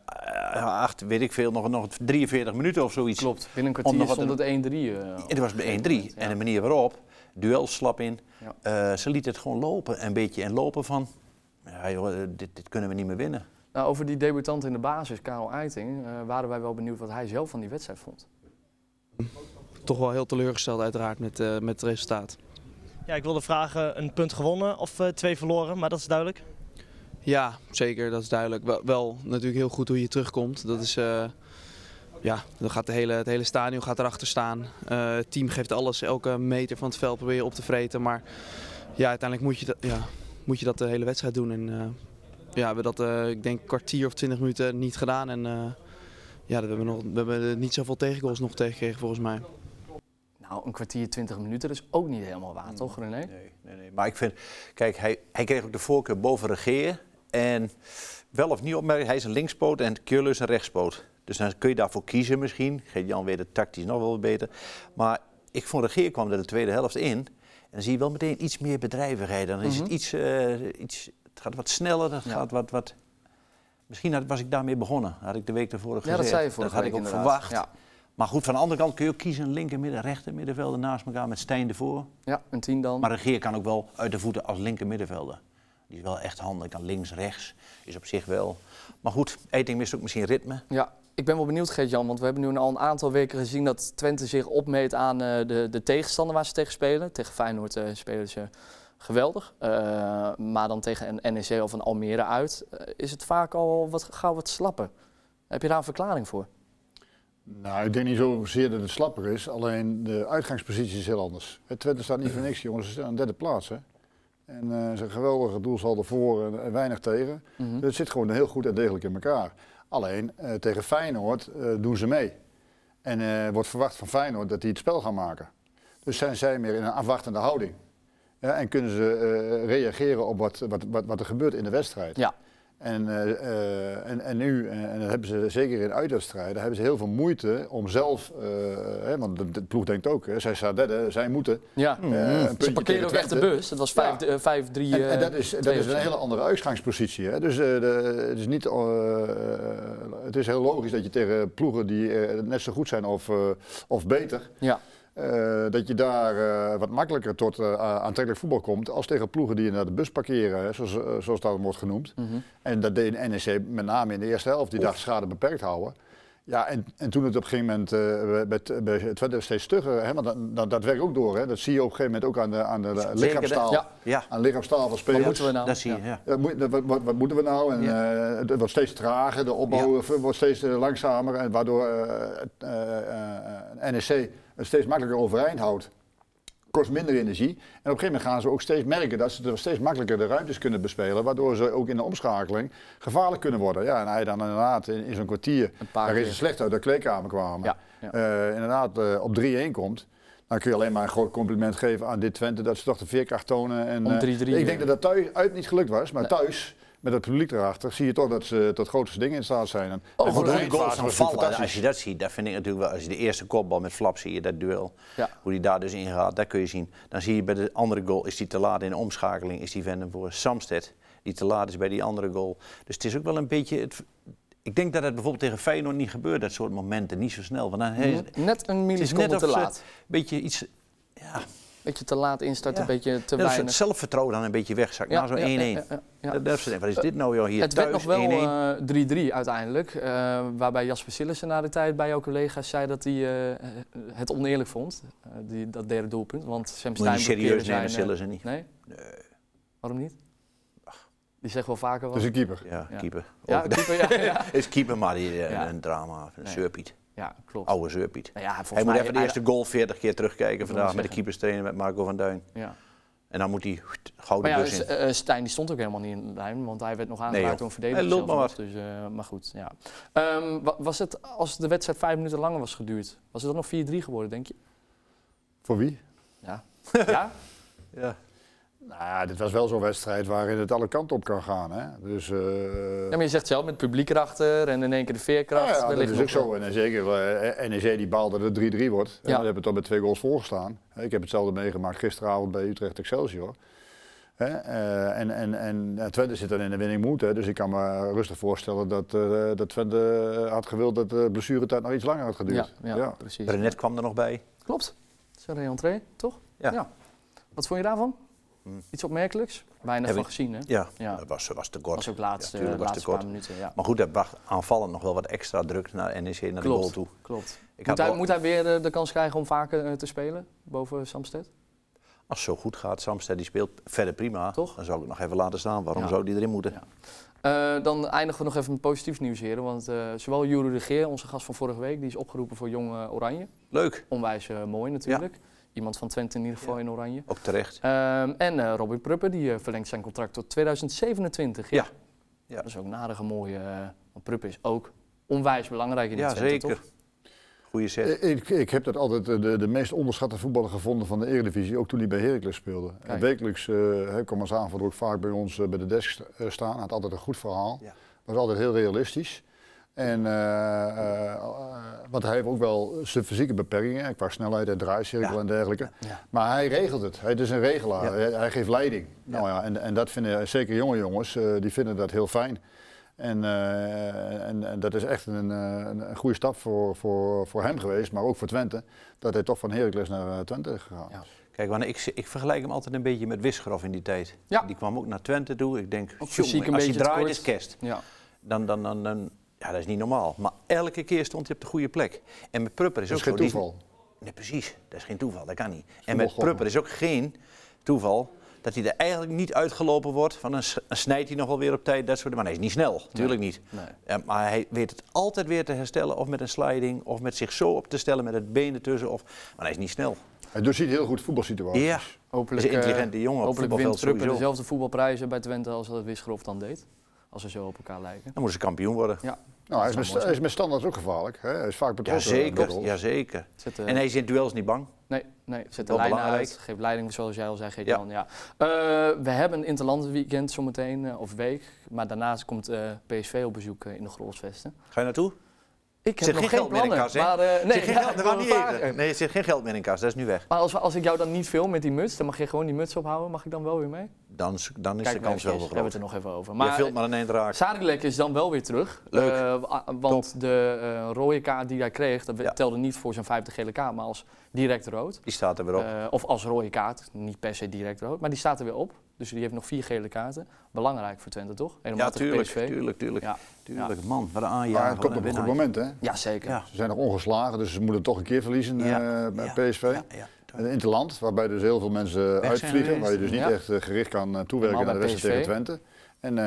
acht, weet ik veel, nog, nog 43 minuten of zoiets. Klopt, binnen een kwartier stond het 1-3. eh, het was bij 1-3. Ja. En de manier waarop, duel slap in. Ja. Eh, ze liet het gewoon lopen, een beetje. En lopen van, ja joh, dit, dit kunnen we niet meer winnen. Nou, over die debutant in de basis, Karel Eiting, eh, waren wij wel benieuwd wat hij zelf van die wedstrijd vond. toch wel heel teleurgesteld uiteraard met, eh, met het resultaat. Ja, ik wilde vragen, een punt gewonnen of eh, twee verloren, maar dat is duidelijk. Ja, zeker, dat is duidelijk. Wel, natuurlijk heel goed hoe je terugkomt. Dat is, eh, ja, dan gaat de hele, het hele stadion gaat erachter staan. Eh, het team geeft alles, elke meter van het veld probeer je op te vreten. Maar ja, uiteindelijk moet je dat, ja, moet je dat de hele wedstrijd doen. En ja, we hebben dat, ik denk, kwartier of twintig minuten niet gedaan. En ja, we hebben, nog, we hebben niet zoveel tegengoals nog tegengekregen volgens mij. Nou, een kwartier, 20 minuten, dat is ook niet helemaal waar, toch René? Nee, nee, nee. Maar ik vind, kijk, hij, hij kreeg ook de voorkeur boven Regeer. En wel of niet opmerken, hij is een linkspoot en Keulen is een rechtspoot. Dus dan kun je daarvoor kiezen misschien. Geert-Jan weet het tactisch nog wel beter. Maar ik vond Regeer kwam er de tweede helft in. En dan zie je wel meteen iets meer bedrijvigheid. Dan is Mhm. het iets, eh, iets, het gaat wat sneller, het Ja. gaat wat, wat... Misschien had, was ik daarmee begonnen, had ik de week ervoor gezegd. Ja, dat zei je Dat had ik ook inderdaad. verwacht. Ja. Maar goed, van de andere kant kun je ook kiezen, linker midden, rechter middenvelder naast elkaar met Stijn ervoor. ja, een tien dan. Maar Regeer kan ook wel uit de voeten als linker middenvelder. Die is wel echt handig, kan links, rechts, is op zich wel. Maar goed, Eiting mist ook misschien ritme. Ja, ik ben wel benieuwd, Geert-Jan, want we hebben nu al een aantal weken gezien dat Twente zich opmeet aan eh, de, de tegenstander waar ze tegen spelen. Tegen Feyenoord eh, spelen ze geweldig, Eh, maar dan tegen een NEC of een Almere uit is het vaak al wat, gauw wat slapper. Heb je daar een verklaring voor? Nou, ik denk niet zozeer dat het slapper is, alleen de uitgangspositie is heel anders. Het Twente staat niet voor niks, jongens. Ze staan aan derde plaats. Hè. En eh, ze geweldige doelsaldo voor en, en weinig tegen. Mhm. Dus het zit gewoon heel goed en degelijk in elkaar. Alleen eh, tegen Feyenoord eh, doen ze mee. En eh, wordt verwacht van Feyenoord dat die het spel gaan maken. Dus zijn zij meer in een afwachtende houding. Ja, en kunnen ze eh, reageren op wat, wat, wat, wat er gebeurt in de wedstrijd. Ja. En, eh, eh, en, en nu, eh, en dat hebben ze zeker in uitwedstrijden, hebben ze heel veel moeite om zelf, eh, hè, want de, de ploeg denkt ook, hè, zij staat derde, zij moeten. Ja, een puntje ze parkeren ook echt de bus. Het was Ja. 5-3. En, en dat is, dat is een hele andere uitgangspositie. Hè? Dus eh, de, het, is niet, eh, het is heel logisch dat je tegen ploegen die eh, net zo goed zijn of, eh, of beter, Ja, eh, dat je daar eh, wat makkelijker tot eh, aantrekkelijk voetbal komt als tegen ploegen die naar de bus parkeren, zoals, zoals dat wordt genoemd. mhm. En dat deed NEC met name in de eerste helft, die dacht schade beperkt houden. Ja, en, en toen het op een gegeven moment bij, bij Twente steeds stugger, hè, want dat, dat, dat werkt ook door. Hè. Dat zie je op een gegeven moment ook aan de, aan de Zeker, lichaamstaal, Ja. Ja, aan de lichaamstaal van spelers. Wat moeten we nou? dat zie je. Ja. Ja. Ja, moet- wat, wat, wat moeten we nou? En, het wordt steeds trager, de opbouw wordt steeds langzamer. En waardoor NEC het steeds makkelijker overeind houdt. Kost minder energie. En op een gegeven moment gaan ze ook steeds merken dat ze er steeds makkelijker de ruimtes kunnen bespelen. Waardoor ze ook in de omschakeling gevaarlijk kunnen worden. Ja, en hij dan inderdaad in, in zo'n kwartier, daar is het slecht uit de kleedkamer kwamen. Ja, ja. eh, inderdaad eh, op 3-1 komt. Dan kun je alleen maar een groot compliment geven aan dit Twente. Dat ze toch de veerkracht tonen. En, Om eh, 3-3 ik denk dat dat thuis uit niet gelukt was. Maar Nee. thuis, met het publiek erachter, zie je toch dat ze tot grootste dingen in staat zijn. En, Oh, en de goals van vallen, als je dat ziet, dat vind ik natuurlijk wel. Als je de eerste kopbal met Flap zie je dat duel, Ja. hoe die daar dus in gaat, dat kun je zien. Dan zie je bij de andere goal, is die te laat in de omschakeling, is die venden voor Samsted, die te laat is bij die andere goal. Dus het is ook wel een beetje, het, ik denk dat het bijvoorbeeld tegen Feyenoord niet gebeurt, dat soort momenten, niet zo snel. Want dan is het Net een is milliseconde te laat. een beetje iets, ja, Beetje te laat instarten, Ja. een beetje te Dat is het weinig. zelfvertrouwen dan een beetje wegzakt. na zo'n 1-1. ja, ja, ja. Dat- dat is. Wat is dit nou joh, hier Het werd nog wel 1-1. eh, 3-3 uiteindelijk. eh, waarbij Jasper Sillissen na de tijd bij jouw collega's zei dat hij eh, het oneerlijk vond. eh, die, dat derde doelpunt. Want Sam Moet je Stein niet blokkeerde serieus zijn, nemen, eh, ze niet. Nee? Waarom niet? Die zegt wel vaker wat. Dus een keeper. Ja, Ja. keeper. ja, Ook- keeper, ja, ja. is keeper, maar die, eh, Ja. een drama. Een Nee. zeurpiet. Ja, klopt. Oude zeurpiet. Nou ja, Hij moet mij, even de eerste goal 40 keer terugkijken vandaag met de zeggen. keeperstrainer met Marco van Duin. Ja. En dan moet hij gauw de Maar ja, bus in. Eh, Stijn die stond ook helemaal niet in de lijn, want hij werd nog aangeraakt joh. door een verdediger. Hij zelfs maar nog, Dus, eh, maar goed, ja. Ehm, wa- was het, als de wedstrijd vijf minuten langer was geduurd, was het dan nog 4-3 geworden, denk je? Voor wie? Ja. ja? Ja. Nou ja, dit was wel zo'n wedstrijd waarin het alle kanten op kan gaan. Hè? Dus, eh, ja, maar je zegt zelf met publiek erachter en in één keer de veerkracht. Ja, ja, dat is ook zo. En zeker eh, NEC die baalt dat het 3-3 wordt. En Ja. dan hebben we toch met twee goals voorgestaan. Ik heb hetzelfde meegemaakt gisteravond bij Utrecht Excelsior. Hè, eh, en en, en ja, Twente zit dan in de winning moed. Hè, dus ik kan me rustig voorstellen dat, eh dat Twente had gewild dat de blessuretijd nog iets langer had Ja, geduurd. ja, precies. Brenet kwam er nog bij. Klopt. Dat is een re-entree, toch? Ja. Wat vond je daarvan? Hm. Iets opmerkelijks? Weinig Heb van ik- gezien, hè? Ja, Ja. dat was, was te Dat kort. was ook laatste, Ja, was laatste te kort. paar minuten. Ja. Maar goed, dat bracht aanvallend nog wel wat extra druk naar NEC, naar de goal toe. Klopt. Ik Moet had hij, wel- moet hij weer eh, de kans krijgen om vaker eh, te spelen boven Samsted? Als het zo goed gaat, Samsted die speelt verder prima. Toch? Dan zou ik het nog even laten staan. Waarom zou die erin moeten? Ja. Eh, dan eindigen we nog even met positief nieuws, heren. Want eh, zowel Jure de Geer, onze gast van vorige week, die is opgeroepen voor Jong eh, Oranje. Leuk, Onwijs eh, mooi natuurlijk. Iemand van Twente in ieder geval in Oranje. ook terecht. Ehm, en eh, Robin Pruppen, die eh, verlengt zijn contract tot 2027. Ja. Ja. Dat is ook een aardige mooie. eh, want Pruppen is ook onwijs belangrijk in de Ja, Twente, zeker. toch? Goeie set. Ik, ik heb dat altijd de, de meest onderschatte voetballer gevonden van de Eredivisie, ook toen hij bij Heracles speelde. Kijk. Wekelijks uh, kwam als aanvaller ook vaak bij ons bij de desk sta- eh, staan. Had altijd een goed verhaal. Ja. Was altijd heel realistisch. En, eh, eh, want hij heeft ook wel zijn fysieke beperkingen, qua snelheid en draaicirkel Ja. en dergelijke. Ja. Maar hij regelt het. Hij is een regelaar. Ja. Hij, hij geeft leiding. Nou ja, en, en dat vinden zeker jonge jongens, eh, die vinden dat heel fijn. En, eh, en, en dat is echt een, eh, een, een goede stap voor, voor, voor hem geweest, maar ook voor Twente. Dat hij toch van Heracles naar Twente is gegaan. Ja. Kijk, wanneer ik, ik vergelijk hem altijd een beetje met Wisgrof in die tijd. Ja. Die kwam ook naar Twente toe. Ik denk, fysiek een als je beetje draait is kerst. Ja. Dan, dan, dan, dan, ja, dat is niet normaal. Maar elke keer stond hij op de goede plek. En met Prupper is Dat ook is geen zo. die toeval. Nee, precies. Dat is geen toeval. Dat kan niet. En met Prupper is ook geen toeval dat hij er eigenlijk niet uitgelopen wordt. Van een, snijdt hij nog wel weer op tijd, dat soort Maar hij is niet snel, natuurlijk niet. Nee. Ja, maar hij weet het altijd weer te herstellen, of met een sliding, of met zich zo op te stellen met het been ertussen. Of, maar hij is niet snel. Hij doorziet heel goed voetbalsituaties. Ja, Hopelijk, is een eh, intelligente jongen op hopelijk wint Pruppen dezelfde voetbalprijzen bij Twente als dat Wisgrof dan deed. Als ze zo op elkaar lijken. Dan moeten ze kampioen worden. Ja. Nou, hij, is met, is met standaards ook gevaarlijk. Hè? Hij is vaak betrokken. Jazeker, jazeker. Eh, En hij is in duels niet bang. Nee, nee, zet de belangrijk. uit, geeft leiding zoals jij al zei, geeft Ja. Jan. Ja. Eh, we hebben een interland weekend zometeen, eh, of week. Maar daarnaast komt eh, PSV op bezoek in de Grolsvesten. Ga je naartoe? Ik heb Zit nog geen geen geld meer in plannen. kas, hè? maar, eh, nee, Zit geen ja, geld, niet. Nee, er zit geen geld meer in kas, dat is nu weg. Maar als, als ik jou dan niet film met die muts, dan mag je gewoon die muts ophouden. Mag ik dan wel weer mee? Dan, is- dan is Kijk de maar kans wel zo we hebben groot. het er nog even over. Maar je Maar filmt maar een eind raak. Sadilek is dan wel weer terug. Leuk. Eh, wa- want de eh, rode kaart die hij kreeg, dat Ja. telde niet voor zijn vijfde gele kaart, maar als direct rood. Die staat er weer op. Eh, of als rode kaart, niet per se direct rood, maar die staat er weer op. Dus die heeft nog vier gele kaarten. Belangrijk voor Twente, toch? Helemaal ja, tuurlijk, PSV. tuurlijk, tuurlijk. Ja. tuurlijk. Man, wat een Maar aanjager. het komt op een goed moment. Hè? Ja, zeker. Ja. Ze zijn nog ongeslagen, dus ze moeten toch een keer verliezen Ja. eh, bij Ja. PSV. Ja, ja. En In het land, waarbij dus heel veel mensen uitvliegen, waar je dus niet Ja. echt eh, gericht kan eh, toewerken naar de wedstrijd tegen. Twente. En eh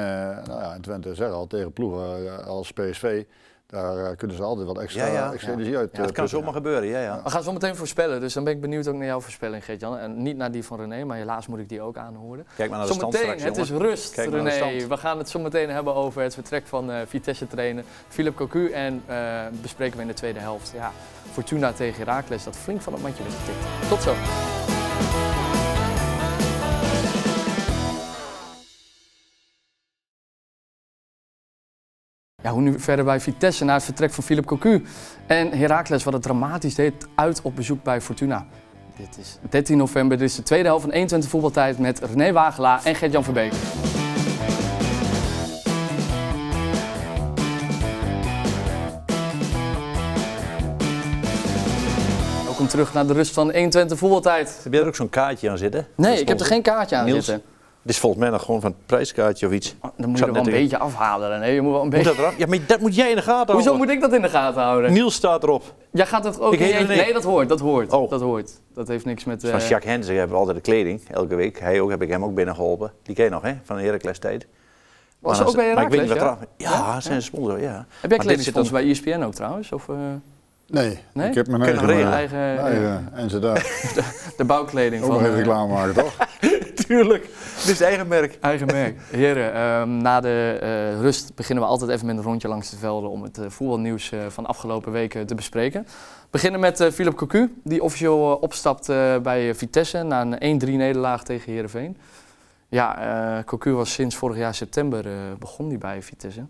nou ja, Twente zeggen al tegen ploegen als PSV, daar eh, kunnen ze altijd wat extra, Ja, ja. extra Ja. energie uit. Ja, het eh, kan zomaar gebeuren, ja, ja. We gaan zo meteen voorspellen, dus dan ben ik benieuwd ook naar jouw voorspelling, Geert-Jan. En niet naar die van René, maar helaas moet ik die ook aanhoren. Kijk maar naar de stand Zometeen, straks, het is rust, Kijk René. We gaan het zo meteen hebben over het vertrek van eh Vitesse-trainer Philip Cocu. En eh, bespreken we in de tweede helft. Ja, Fortuna tegen Heracles, dat flink van het matje werd getikt. Tot zo. Ja, hoe nu verder bij Vitesse na het vertrek van Philip Cocu. En Heracles, wat het dramatisch deed, uit op bezoek bij Fortuna. Dit is 13 november, dit is de tweede helft van 21 voetbaltijd met René Wagelaar en Gert-Jan Verbeek. Welkom terug naar de rust van 21 voetbaltijd. Heb jij er ook zo'n kaartje aan zitten? Nee, ik heb er geen kaartje aan Niels? zitten. Dit is volgens mij nog gewoon van het prijskaartje of iets. Dan moet je er wel een in. beetje afhalen. Nee, je moet wel een Moet beetje... dat? Ja, maar dat moet jij in de gaten houden. Hoezo moet ik dat in de gaten houden? Niels staat erop. Jij gaat het ook Ik in. Nee, dat hoort, dat hoort. Oh. Dat hoort. Dat heeft niks met... Van eh, Jacques Hensen hebben we altijd de kleding, elke week. Hij ook, heb ik hem ook binnengeholpen. Die ken je nog, hè? Van de Heracles tijd. Was Maar ook bij maar ik weet niet Heracles, wat ja? eraf- Ja, zijn sponsor, ja. Heb jij kledingsponsor bij ESPN ook trouwens? Of eh, Nee, Nee? ik heb mijn eigen, regelen? eigen... eh, eigen en ze daar. de bouwkleding Ook nog van... even eh, reclame maken, toch? Tuurlijk. Dit is eigen merk. Eigen merk. Heren, ehm, na de eh, rust beginnen we altijd even met een rondje langs de velden om het eh, voetbalnieuws eh, van afgelopen weken te bespreken. We beginnen met Philip Cocu, die officieel opstapt bij Vitesse na een 1-3 nederlaag tegen Heerenveen. Ja, Cocu was sinds vorig jaar september begon hij bij Vitesse.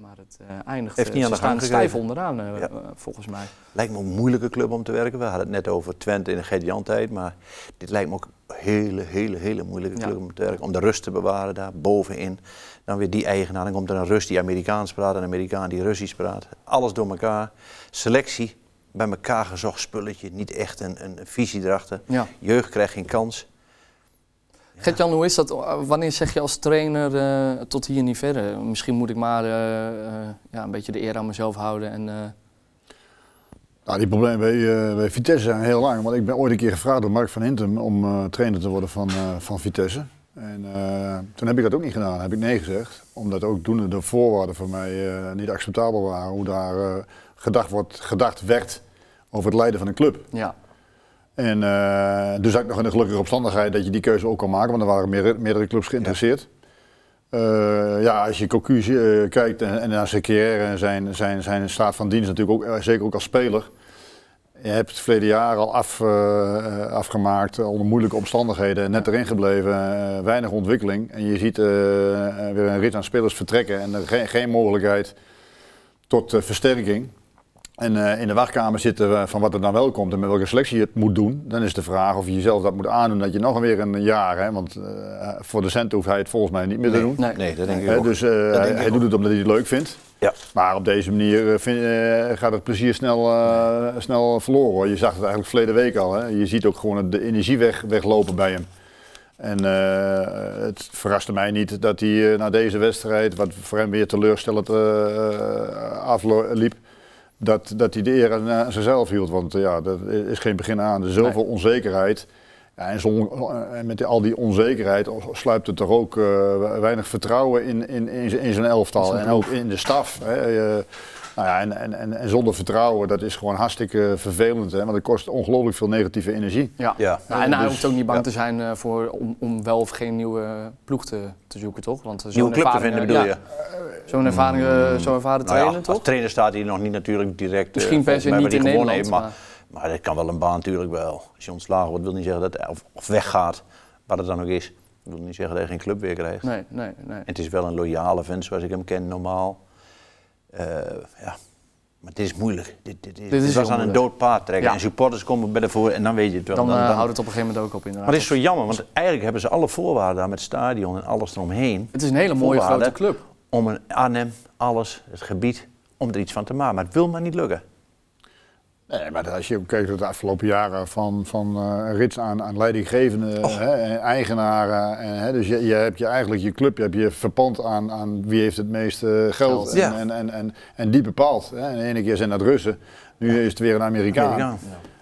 Maar het eh eindigt Heeft eh, niet aan de gang staan stijf onderaan, eh, Ja. volgens mij. Lijkt me een moeilijke club om te werken. We hadden het net over Twente in de Gert-Jan tijd. Maar dit lijkt me ook een hele, hele, hele moeilijke club om te werken. Om de rust te bewaren daar bovenin. Dan weer die eigenaar. Dan komt er een Rus die Amerikaans praat. Een Amerikaan die Russisch praat. Alles door elkaar. Selectie. Bij elkaar gezocht spulletje. Niet echt een, een visie erachter. Ja. Jeugd krijgt geen kans. Gert-Jan, hoe is dat? Wanneer zeg je als trainer eh, tot hier niet verder? Misschien moet ik maar eh, eh, ja, een beetje de eer aan mezelf houden. En, Nou, die problemen bij, bij Vitesse zijn heel lang. Want ik ben ooit een keer gevraagd door Mark van Hintem om trainer te worden van, van Vitesse. En toen heb ik dat ook niet gedaan, heb ik nee gezegd. Omdat ook toen de voorwaarden voor mij niet acceptabel waren. Hoe daar gedacht, wordt, gedacht werd over het leiden van een club. ja. En eh, dus ik nog in de gelukkige omstandigheid dat je die keuze ook kan maken. Want er waren meerdere, meerdere clubs geïnteresseerd. Eh, ja, als je Cocu eh, kijkt en, en naar zijn carrière en zijn, zijn, zijn staat van dienst natuurlijk ook, zeker ook als speler. Je hebt het verleden jaar al af, afgemaakt onder moeilijke omstandigheden, net erin gebleven, weinig ontwikkeling. En je ziet weer een rit aan spelers vertrekken en geen, geen mogelijkheid tot versterking. En eh, in de wachtkamer zitten we van wat er dan wel komt en met welke selectie je het moet doen. Dan is de vraag of je jezelf dat moet aandoen dat je nog weer een jaar, hè, want eh, voor de cent hoeft hij het volgens mij niet meer te doen. Nee. Nee, dat denk ik Hè, ook. dus eh, denk hij, ik hij ook. doet het omdat hij het leuk vindt. Ja. Maar op deze manier eh, vind- eh, gaat het plezier snel, eh, snel verloren. hoor. Je zag het eigenlijk verleden week al. Hè. Je ziet ook gewoon de energie weg, weglopen bij hem. En eh, het verraste mij niet dat hij eh, na deze wedstrijd, wat voor hem weer teleurstellend eh, afliep, dat, dat hij de eer aan, aan zichzelf hield. Want eh, ja, dat is geen begin aan. Er is zoveel onzekerheid. Ja, en, zo, en met al die onzekerheid sluipt er toch ook eh, weinig vertrouwen in, in, in, zijn- in zijn elftal. En ook in de staf. Hè. Eh, nou ja, en, en, en, en zonder vertrouwen, dat is gewoon hartstikke vervelend. Hè, want het kost ongelooflijk veel negatieve energie. Ja. Ja. Nou, en hij Dus, hoeft ook niet bang ja. te zijn eh, voor, om, om wel of geen nieuwe ploeg te, te zoeken, toch? Want zo'n Nieuwe club te vinden eh, bedoel ja, je? Zo'n ervaring, eh, zo'n ervaren Nou ja, trainer, als toch? trainer staat hij nog niet natuurlijk direct. eh, Misschien per se niet in hij Nederland. heeft, maar... maar, maar dat kan wel een baan natuurlijk wel. Als je ontslagen wordt, wil niet zeggen dat of, of weggaat, wat het dan ook is. Dat wil niet zeggen dat je geen club weer krijgt. Nee, nee, nee. En het is wel een loyale vent zoals ik hem ken normaal. Eh, ja. Maar dit is moeilijk. Dit, dit, dit, is was heel aan een dood paard trekken. Ja. En supporters komen bij de voor en dan weet je het wel. Dan, eh, houdt het op een gegeven moment ook op inderdaad. maar het is zo jammer, want eigenlijk hebben ze alle voorwaarden daar met het stadion en alles eromheen. Het is een hele mooie grote club. Om een Arnhem, alles, het gebied, om er iets van te maken. Maar het wil maar niet lukken. Nee, maar als je kijkt naar de afgelopen jaren van, van eh, rits aan, aan leidinggevende hè, en eigenaren. En, hè, dus je, je hebt je eigenlijk je club je hebt je verpand aan, aan wie heeft het meeste geld. Geld. En, Ja. en, en, en, en die bepaalt. Hè. En de ene keer zijn dat Russen, nu is het weer een Amerikaan. Amerikaan.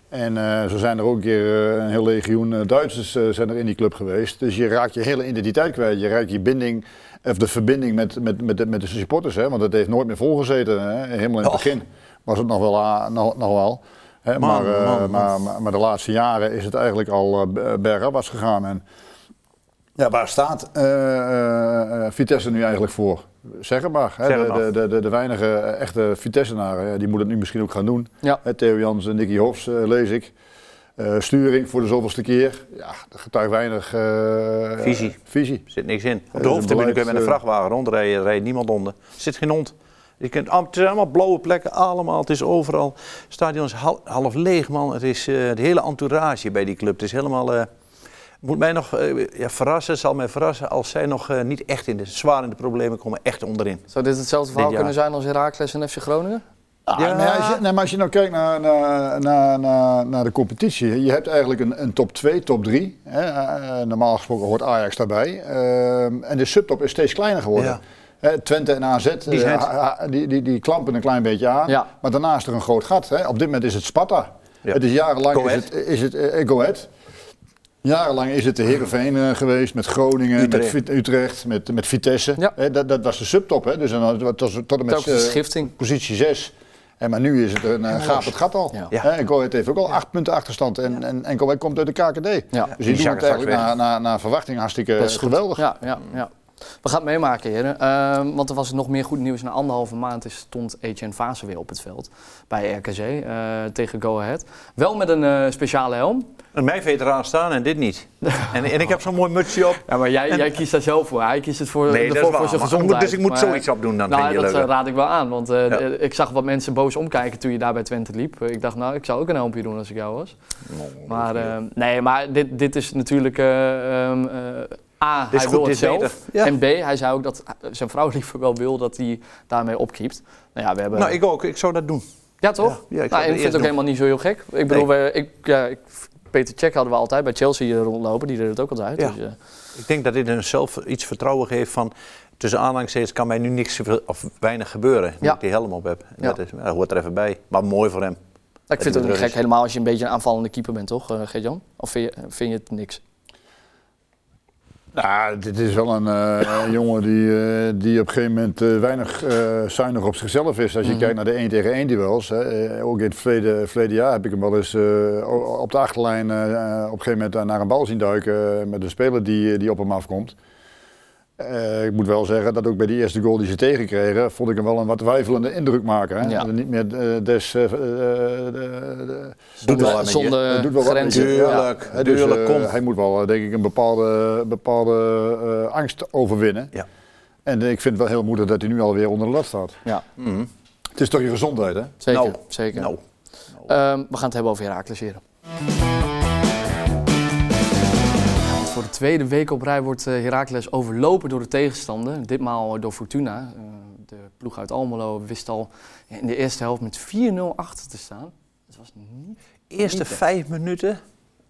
En eh, zo zijn er ook een keer eh, een heel legioen Duitsers zijn er in die club geweest. Dus je raakt je hele identiteit kwijt. Je raakt je binding, of de verbinding met, met, met, de, met de supporters. Hè? Want dat heeft nooit meer volgezeten. Hè? Helemaal in het begin was het nog wel. ah, nog, nog wel. Hè? Man, maar, eh, man. Maar, maar, maar de laatste jaren is het eigenlijk al uh, bergafwaarts gegaan. En, ja, waar staat eh, eh, eh, Vitesse nu eigenlijk voor? Zeg het maar. Hè? Zeg het De, de, de, de weinige echte Vitessenaren, die moeten het nu misschien ook gaan doen. Ja. Hè, Theo Jans en Nicky Hofs eh, lees ik. Eh, sturing voor de zoveelste keer. Ja, dat getuigt weinig eh, Visie. visie. Er zit niks in. Op de hoofdtribune kun je met een vrachtwagen rondrijden, er rijdt niemand onder. Er zit geen hond. Je kunt, het zijn allemaal blauwe plekken, allemaal. Het is overal. Het stadion is hal- half leeg, man. Het is eh, de hele entourage bij die club. Het is helemaal. eh, moet mij nog eh, ja, verrassen, zal mij verrassen als zij nog niet echt in de, zwaar in de problemen komen, echt onderin. Zou dit hetzelfde verhaal Dit kunnen zijn als Heracles en FC Groningen? Ah, Ja. nee, als je, nee, maar als je nou kijkt naar, naar, naar, naar, naar de competitie, je hebt eigenlijk een, een top 2, top 3. Hè. Normaal gesproken hoort Ajax daarbij. Ehm, en de subtop is steeds kleiner geworden. Ja. Hè, Twente en AZ, Die eh, die, die, die klampen een klein beetje aan. Ja. Maar daarnaast is er een groot gat. Hè. Op dit moment is het Sparta. Ja. Het is jarenlang Go is het, is het eh, Go Ahead. Jarenlang is het de Heerenveen eh, geweest, met Groningen, Utrecht. met Utrecht, met, met Vitesse. Ja. Hè, dat, dat was de subtop. Hè. Dus dan, tot, tot en met positie 6. En maar nu is het een uh, gaap het gat al. Ja. Ja. Go heeft ook al acht punten achterstand. En, en, en Go Ahead komt uit de KKD. Ja. Dus die, Die doen het eigenlijk naar, naar, naar verwachting hartstikke geweldig. Ja, ja, ja. We gaan het meemaken, heren. Ehm, want er was nog meer goed nieuws. Na anderhalve maand stond Etienne Fase weer op het veld bij RKC eh, tegen Go Ahead. Wel met een eh, speciale helm. En mijn veteraan staan en dit niet. en, en ik heb zo'n mooi mutsje op. Ja, maar jij, jij kiest daar zelf voor. Hij kiest het voor, Nee, voor zijn Maar gezondheid. dus ik moet Maar- zoiets opdoen dan. Nou, vind je dat leuk. eh, raad ik wel aan. Want Ja. ik zag wat mensen boos omkijken toen je daar bij Twente liep. Ik dacht, nou, ik zou ook een helmpje doen als ik jou was. Maar nee, maar dit, dit is natuurlijk... eh, ehm, eh, A, hij goed, wil het zelf. Ja. En B, hij zei ook dat zijn vrouw liever wel wil dat hij daarmee opkeept. Nou ja, we hebben... Nou, ik ook. Ik zou dat doen. ja, toch? Ja, ja, ik zou nou, ik vind het ook doen. helemaal niet zo heel gek. Ik bedoel, we, ik, ja, ik, Peter Cech hadden we altijd bij Chelsea rondlopen. Die deed het ook altijd. Dus, eh, Ik denk dat dit een zelf iets vertrouwen geeft van... Tussen aanhalingstekens kan mij nu niks of weinig gebeuren. Nu ik die helm op heb. Dat, is, dat hoort er even bij. Maar mooi voor hem. ik vind het ook niet gek, helemaal als je een beetje een aanvallende keeper bent, toch, uh, Geert-Jan? Of vind je, vind je het niks? Nou, dit is wel een eh, jongen die, eh, die op een gegeven moment eh, weinig zuinig op zichzelf is. Als je Mhm. kijkt naar de 1 tegen 1 duels. Hè. Ook in het verleden, verleden jaar heb ik hem wel eens op de achterlijn op een gegeven moment naar een bal zien duiken. met een speler die, die op hem afkomt. Eh, ik moet wel zeggen dat ook bij die eerste goal die ze tegenkregen, vond ik hem wel een wat weifelende indruk maken. Hè. Ja. Niet meer eh, des... eh, eh, de- de- Doet wel. Zonder doet wel grenzen. Tuurlijk, Hè, dus, tuurlijk, eh, kom. hij moet wel, denk ik, een bepaalde, bepaalde eh, angst overwinnen. Ja. En ik vind het wel heel moedig dat hij nu alweer onder de lat staat. Ja, Mhm. Het is toch je gezondheid, hè? zeker. Nou, zeker. Nou, Ehm, we gaan het hebben over Heracles heren. De tweede week op rij wordt eh, Heracles overlopen door de tegenstander. Ditmaal door Fortuna. Eh, de ploeg uit Almelo wist al in de eerste helft met 4-0 achter te staan. Het was niet... eerste Niet, vijf minuten,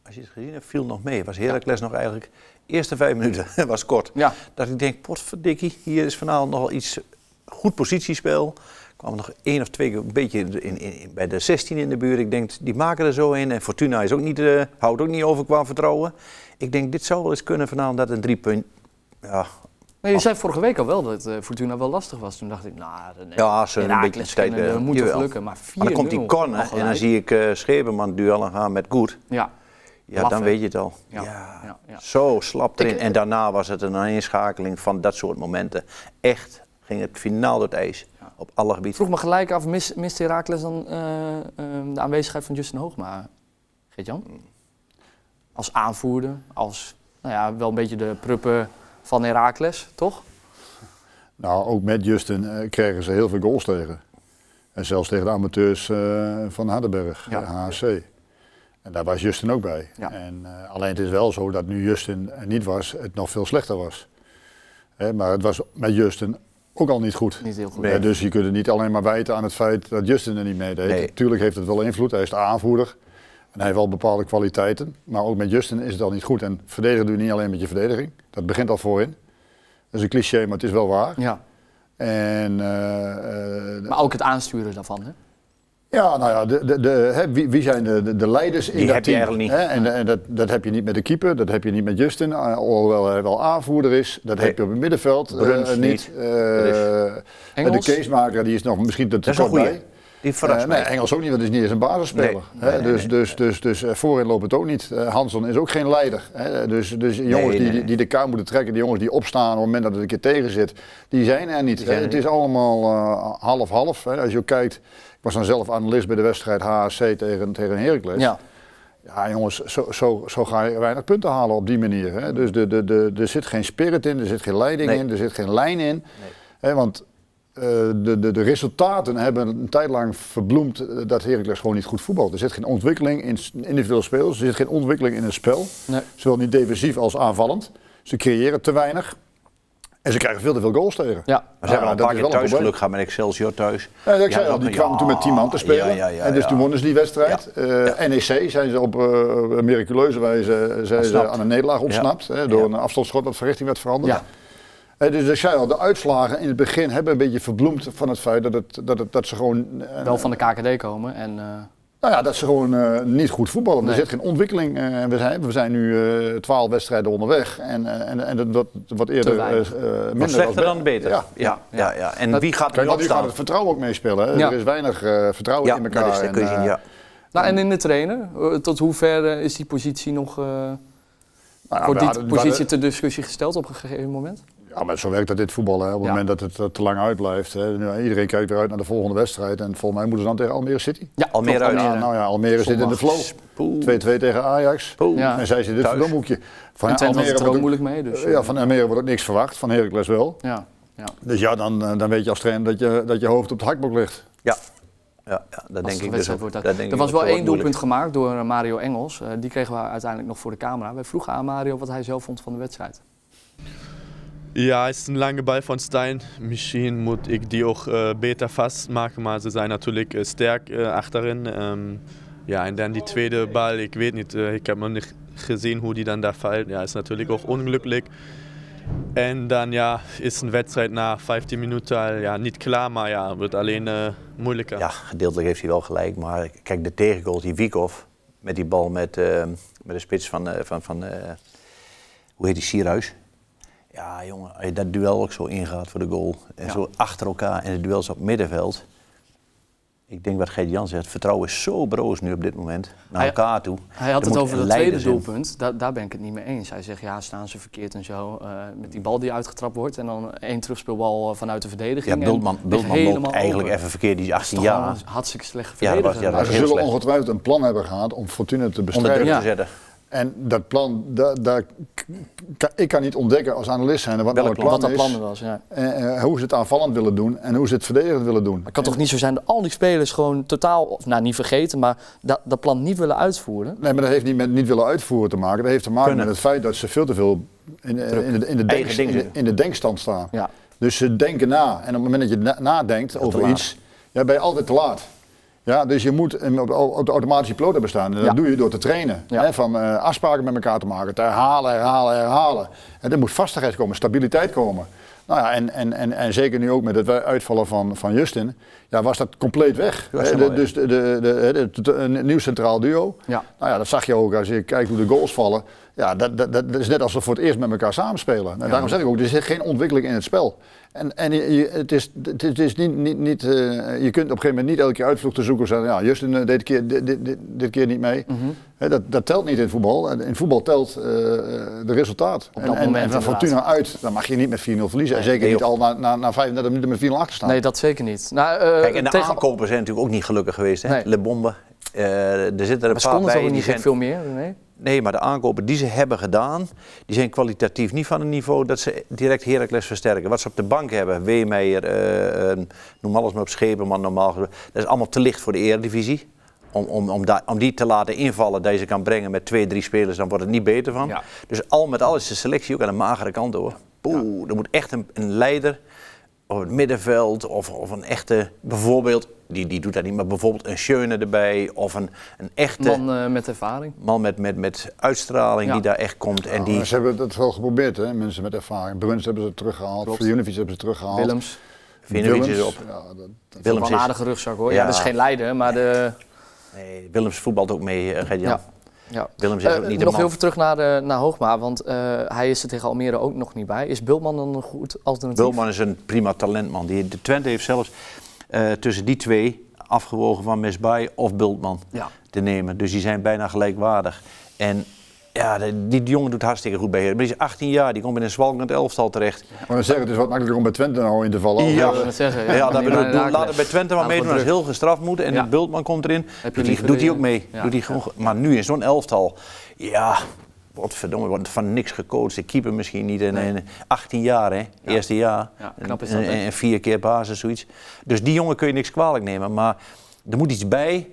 als je het gezien hebt, viel nog mee. Was Heracles nog eigenlijk... Eerste vijf minuten, was kort. Ja, Dat ik denk, potverdikkie, hier is vanavond nog wel iets goed positiespel. Kwam nog één of twee keer een beetje in, in, in- bij de 16 in de buurt. Ik denk, die maken er zo in. En Fortuna is ook niet, eh, houdt ook niet over qua vertrouwen. Ik denk, dit zou wel eens kunnen vanavond dat een drie punt... Ja, maar je zei vorige week al wel dat eh, Fortuna wel lastig was. Toen dacht ik, nou, nee, Ja, ze een beetje eh, moet jawel. lukken. Maar 4-0 maar dan komt die corner en dan zie ik eh Schepenman duellen gaan met Goed. Ja, Ja, Laf, dan weet je het al. Ja, Ja, ja. Zo slap erin. Ik- en daarna was het een aanschakeling van dat soort momenten. Echt ging het finaal door het ijs. Op alle gebieden. vroeg me gelijk af, mis, mist Heracles dan eh, eh, de aanwezigheid van Justin Hoogma? Geert-Jan? Als aanvoerder, als nou ja, wel een beetje de pruppen van Heracles, toch? Nou, ook met Justin eh, kregen ze heel veel goals tegen. En zelfs tegen de amateurs eh, van Hardenberg, Ja. eh, HSC. En daar was Justin ook bij. Ja. En, eh, alleen het is wel zo dat nu Justin er niet was, het nog veel slechter was. Hè, maar het was met Justin ook al niet goed. Niet heel goed. Nee. Dus je kunt het niet alleen maar wijten aan het feit dat Justin er niet meedeed. Nee. Natuurlijk heeft het wel invloed, hij is de aanvoerder. En hij heeft wel bepaalde kwaliteiten. Maar ook met Justin is het al niet goed. En verdedigen doe je niet alleen met je verdediging. Dat begint al voorin. Dat is een cliché, maar het is wel waar. Ja, En eh, eh, maar ook het aansturen daarvan, hè? ja, nou ja, de, de, de, hè, wie, wie zijn de, de, de leiders in Die dat heb je team? eigenlijk niet. Hè? En, en dat, dat heb je niet met de keeper, dat heb je niet met Justin, eh, alhoewel hij wel aanvoerder is. Dat Nee. heb je op het middenveld Bruns niet. Eh, Engels? de casemaker die is nog misschien te, te Dat is een kort goeie. bij. Die verrast Eh, nee. Engels ook niet, want is niet eens een basisspeler. Nee, nee, dus, nee. dus, dus, dus eh, voorin loopt het ook niet. Eh, Hanson is ook geen leider. Hè? Dus, dus jongens die, die de kaart moeten trekken, die jongens die opstaan op het moment dat het een keer tegen zit, die zijn er niet. Hè. er Het is allemaal eh, half-half. Als je ook kijkt, ik was dan zelf analist bij de wedstrijd HSC tegen, tegen Heracles. Ja, Ja, jongens, zo, zo, zo ga je weinig punten halen op die manier. Hè? Dus de, de, de, er zit geen spirit in, er zit geen leiding Nee. in, er zit geen lijn in. Hè, want eh, de, de, de resultaten hebben een tijd lang verbloemd eh, dat Heracles gewoon niet goed voetbalt. Er zit geen ontwikkeling in individuele spelers, er zit geen ontwikkeling in het spel. nee. Zowel niet defensief als aanvallend. Ze creëren te weinig. En ze krijgen veel te veel goals tegen. Ja, Maar ze hebben al dat een is paar keer thuis geluk gehad met Excelsior thuis. Ja, ik Ja, zei al, die kwamen ja, toen met 10 man te spelen. ja, ja, ja, en dus ja. toen wonnen ze die wedstrijd. Eh, NEC zijn ze op miraculeuze wijze zijn ze Ontsnapt. aan een nederlaag ontsnapt. Hè, door Ja. een afstandsschot dat van richting werd veranderd. Eh, dus ik zei al, de uitslagen in het begin hebben een beetje verbloemd van het feit dat, het, dat, het, dat ze gewoon... eh, wel van de KKD komen. En, eh, Nou ja, dat ze gewoon eh, niet goed voetballen. Nee. Er zit geen ontwikkeling. eh, we, zijn, we zijn nu eh, twaalf wedstrijden onderweg. En, eh, en, en dat wat, eerder eh, eh, Wat minder slechter als dan beter. Ja. Ja, ja, ja. En Dat- wie gaat er nu nu gaat opstaan? het vertrouwen ook meespelen. Ja. Er is weinig eh, vertrouwen Ja, in dat elkaar. is, dat kun je En, zien, ja. nou, en in de trainer, tot hoever is die positie nog... eh nou ja, wordt we die hadden- positie ter discussie gesteld op een gegeven moment? Ja, maar zo werkt dat dit voetbal. Hè. Op het Ja. moment dat het eh, te lang uitblijft. Hè. Nu, iedereen kijkt eruit naar de volgende wedstrijd. En volgens mij moeten ze dan tegen Almere City. Ja, Almere klopt, nou ja, Almere zit in de flow. 2-2 tegen Ajax. Ja. En zij zitten in dit verdomhoekje. Van En Almere er ook wordt moeilijk mee. Dus, ja, van Almere wordt ook niks verwacht. Van Heracles wel. ja, ja. Dus ja, dan, eh, dan weet je als trainer dat je, dat je hoofd op het hakblok ligt. Ja, ja, ja dat denk de ik dus wordt Dat denk er was wel één wordt doelpunt gemaakt door eh, Mario Engels. Eh, die kregen we uiteindelijk nog voor de camera. Wij vroegen aan Mario wat hij zelf vond van de wedstrijd. Ja, het is een lange bal van Stein. Misschien moet ik die ook beter vastmaken, maar ze zijn natuurlijk sterk achterin. Ehm, ja, en dan die tweede bal, ik weet niet, ik heb nog niet gezien hoe die dan daar valt. Ja, is natuurlijk ook ongelukkig. En dan ja, is een wedstrijd na 15 minuten ja, niet klaar, maar ja, wordt alleen moeilijker. Ja, gedeeltelijk heeft hij wel gelijk. Maar kijk, de tegengoal, die Wiekhoff, met die bal met, eh, met de spits van, eh, van, van eh, hoe heet die, Sierhuis. Ja, jongen, als je dat duel ook zo ingaat voor de goal. En Ja. zo achter elkaar en de duels op het middenveld. Ik denk wat Gert Jan zegt, vertrouwen is zo broos nu op dit moment. Naar Hij- elkaar toe. Hij had Er het over dat tweede doelpunt. Da daar ben ik het niet mee eens. Hij zegt, ja, staan ze verkeerd en zo. eh, met die bal die uitgetrapt wordt. En dan één terugspeelbal eh, vanuit de verdediging. Ja, Bultman, Bultman loopt eigenlijk open. even verkeerd. Die is Dat is 18 toch jaar. hartstikke slecht Ja, dat was- verdediger. ja, dat Maar was ze zullen slecht. ongetwijfeld een plan hebben gehad om Fortuna te Onder bestrijden. te zetten. En dat plan, ik kan niet ontdekken als analist zijn wat nou het plan? plan wat dat is. plan was, ja. eh, eh, hoe ze het aanvallend willen doen en hoe ze het verdedigend willen doen. Maar het kan toch niet zo zijn dat al die spelers gewoon totaal, of nou niet vergeten, maar dat, dat plan niet willen uitvoeren? Nee, maar dat heeft niet met niet willen uitvoeren te maken. Dat heeft te maken Kunnen. met het feit dat ze veel te veel in, eh, in, de, in, de, denk, de, denkstand staan. Ja. Dus ze denken na. En op het moment dat je na- nadenkt over iets, ja, ben je altijd te laat. Ja, dus je moet de automatische piloot hebben staan. En dat Ja. doe je door te trainen. Ja. Hè, van eh, afspraken met elkaar te maken, te herhalen, herhalen, herhalen. En er moet vastigheid komen, stabiliteit komen. Nou ja, en, en, en, en zeker nu ook met het uitvallen van, van Justin, ja, was dat compleet weg. De- dus de, de, de, de- de- een nieuw centraal duo. Ja. Nou ja, dat zag je ook als je kijkt hoe de goals vallen. Ja, dat, dat, dat is net alsof we voor het eerst met elkaar samenspelen. En daarom zeg ik ook, er zit geen ontwikkeling in het spel. En, en je, je- het is, het is- niet, niet, niet, eh, je kunt op een gegeven moment niet elke keer uitvluchten zoeken. en Zeggen, ja, Justin eh, dit keer, dit, dit, dit, keer niet mee. Mhm. Hè, dat, dat telt niet in voetbal. In voetbal telt eh de resultaat. Op en, dat en, moment en van. Fortuna uit, dan mag je niet met 4-0 verliezen. en zeker nee, niet al na, na, na 35 minuten met 4-0 achter staan. Nee, dat zeker niet. Nou, eh, Kijk, en de tegen- aankopen zijn natuurlijk ook niet gelukkig geweest. Hè? Nee. Le Bombe. Eh, er zitten er een Maar paar bij. die niet zijn, veel meer? Nee? Nee, maar de aankopen die ze hebben gedaan, die zijn kwalitatief niet van een niveau dat ze direct Heracles versterken. Wat ze op de bank hebben, Weemeyer, eh, eh, noem alles maar op Schepenman normaal, dat is allemaal te licht voor de eredivisie. Om, om, om, da- om die te laten invallen, dat je ze kan brengen met twee, drie spelers, dan wordt het niet beter van. Ja. Dus al met al is de selectie ook aan de magere kant hoor. Poeh, er moet echt een, een leider op het middenveld of, of een echte, bijvoorbeeld, die, die doet dat niet, maar bijvoorbeeld een Schöne erbij of een, een echte Man eh, met ervaring. man met, met, met uitstraling Ja. die daar echt komt. En Nou, die, Ze hebben het wel geprobeerd, hè? mensen met ervaring. Bruns hebben ze teruggehaald. Vujanovic hebben ze teruggehaald. Willems. Vinovic is op. Ja, dat, dat- Willems wel een is, aardige rugzak hoor. Ja, Ja. dat is geen leider, maar de... nee, Willems voetbalt ook mee, uh, Gert-Jan. Ja. Ja. Willems is Eh, ook niet de nog man. heel veel terug naar, de, naar Hoogma, want eh, hij is er tegen Almere ook nog niet bij. Is Bultman dan een goed alternatief? Bultman is een prima talentman. Die, de Twente heeft zelfs eh, tussen die twee afgewogen van Mesbay of Bultman Ja. te nemen. Dus die zijn bijna gelijkwaardig. En ja, de- die, die jongen doet hartstikke goed bij Heer. Maar die is 18 jaar, die komt in een zwalkend elftal terecht. Maar dan zeggen, het is wat makkelijker om bij Twente nou in te vallen. Ja. Ik zeggen, Ja, dat bedoel, Herakles. laat het bij Twente maar meedoen als heel gestraft moet. En Ja. die Bultman komt erin. Heb je Doet hij, doet ook mee. Ja. Doet hij gewoon, maar nu in zo'n elftal, ja, wat verdomme, wordt van niks gecoacht. De keeper misschien niet. En 18 jaar, hè, eerste jaar. Ja, knap is En- dat, en, en vier keer basis, zoiets. Dus die jongen kun je niks kwalijk nemen. Maar er moet iets bij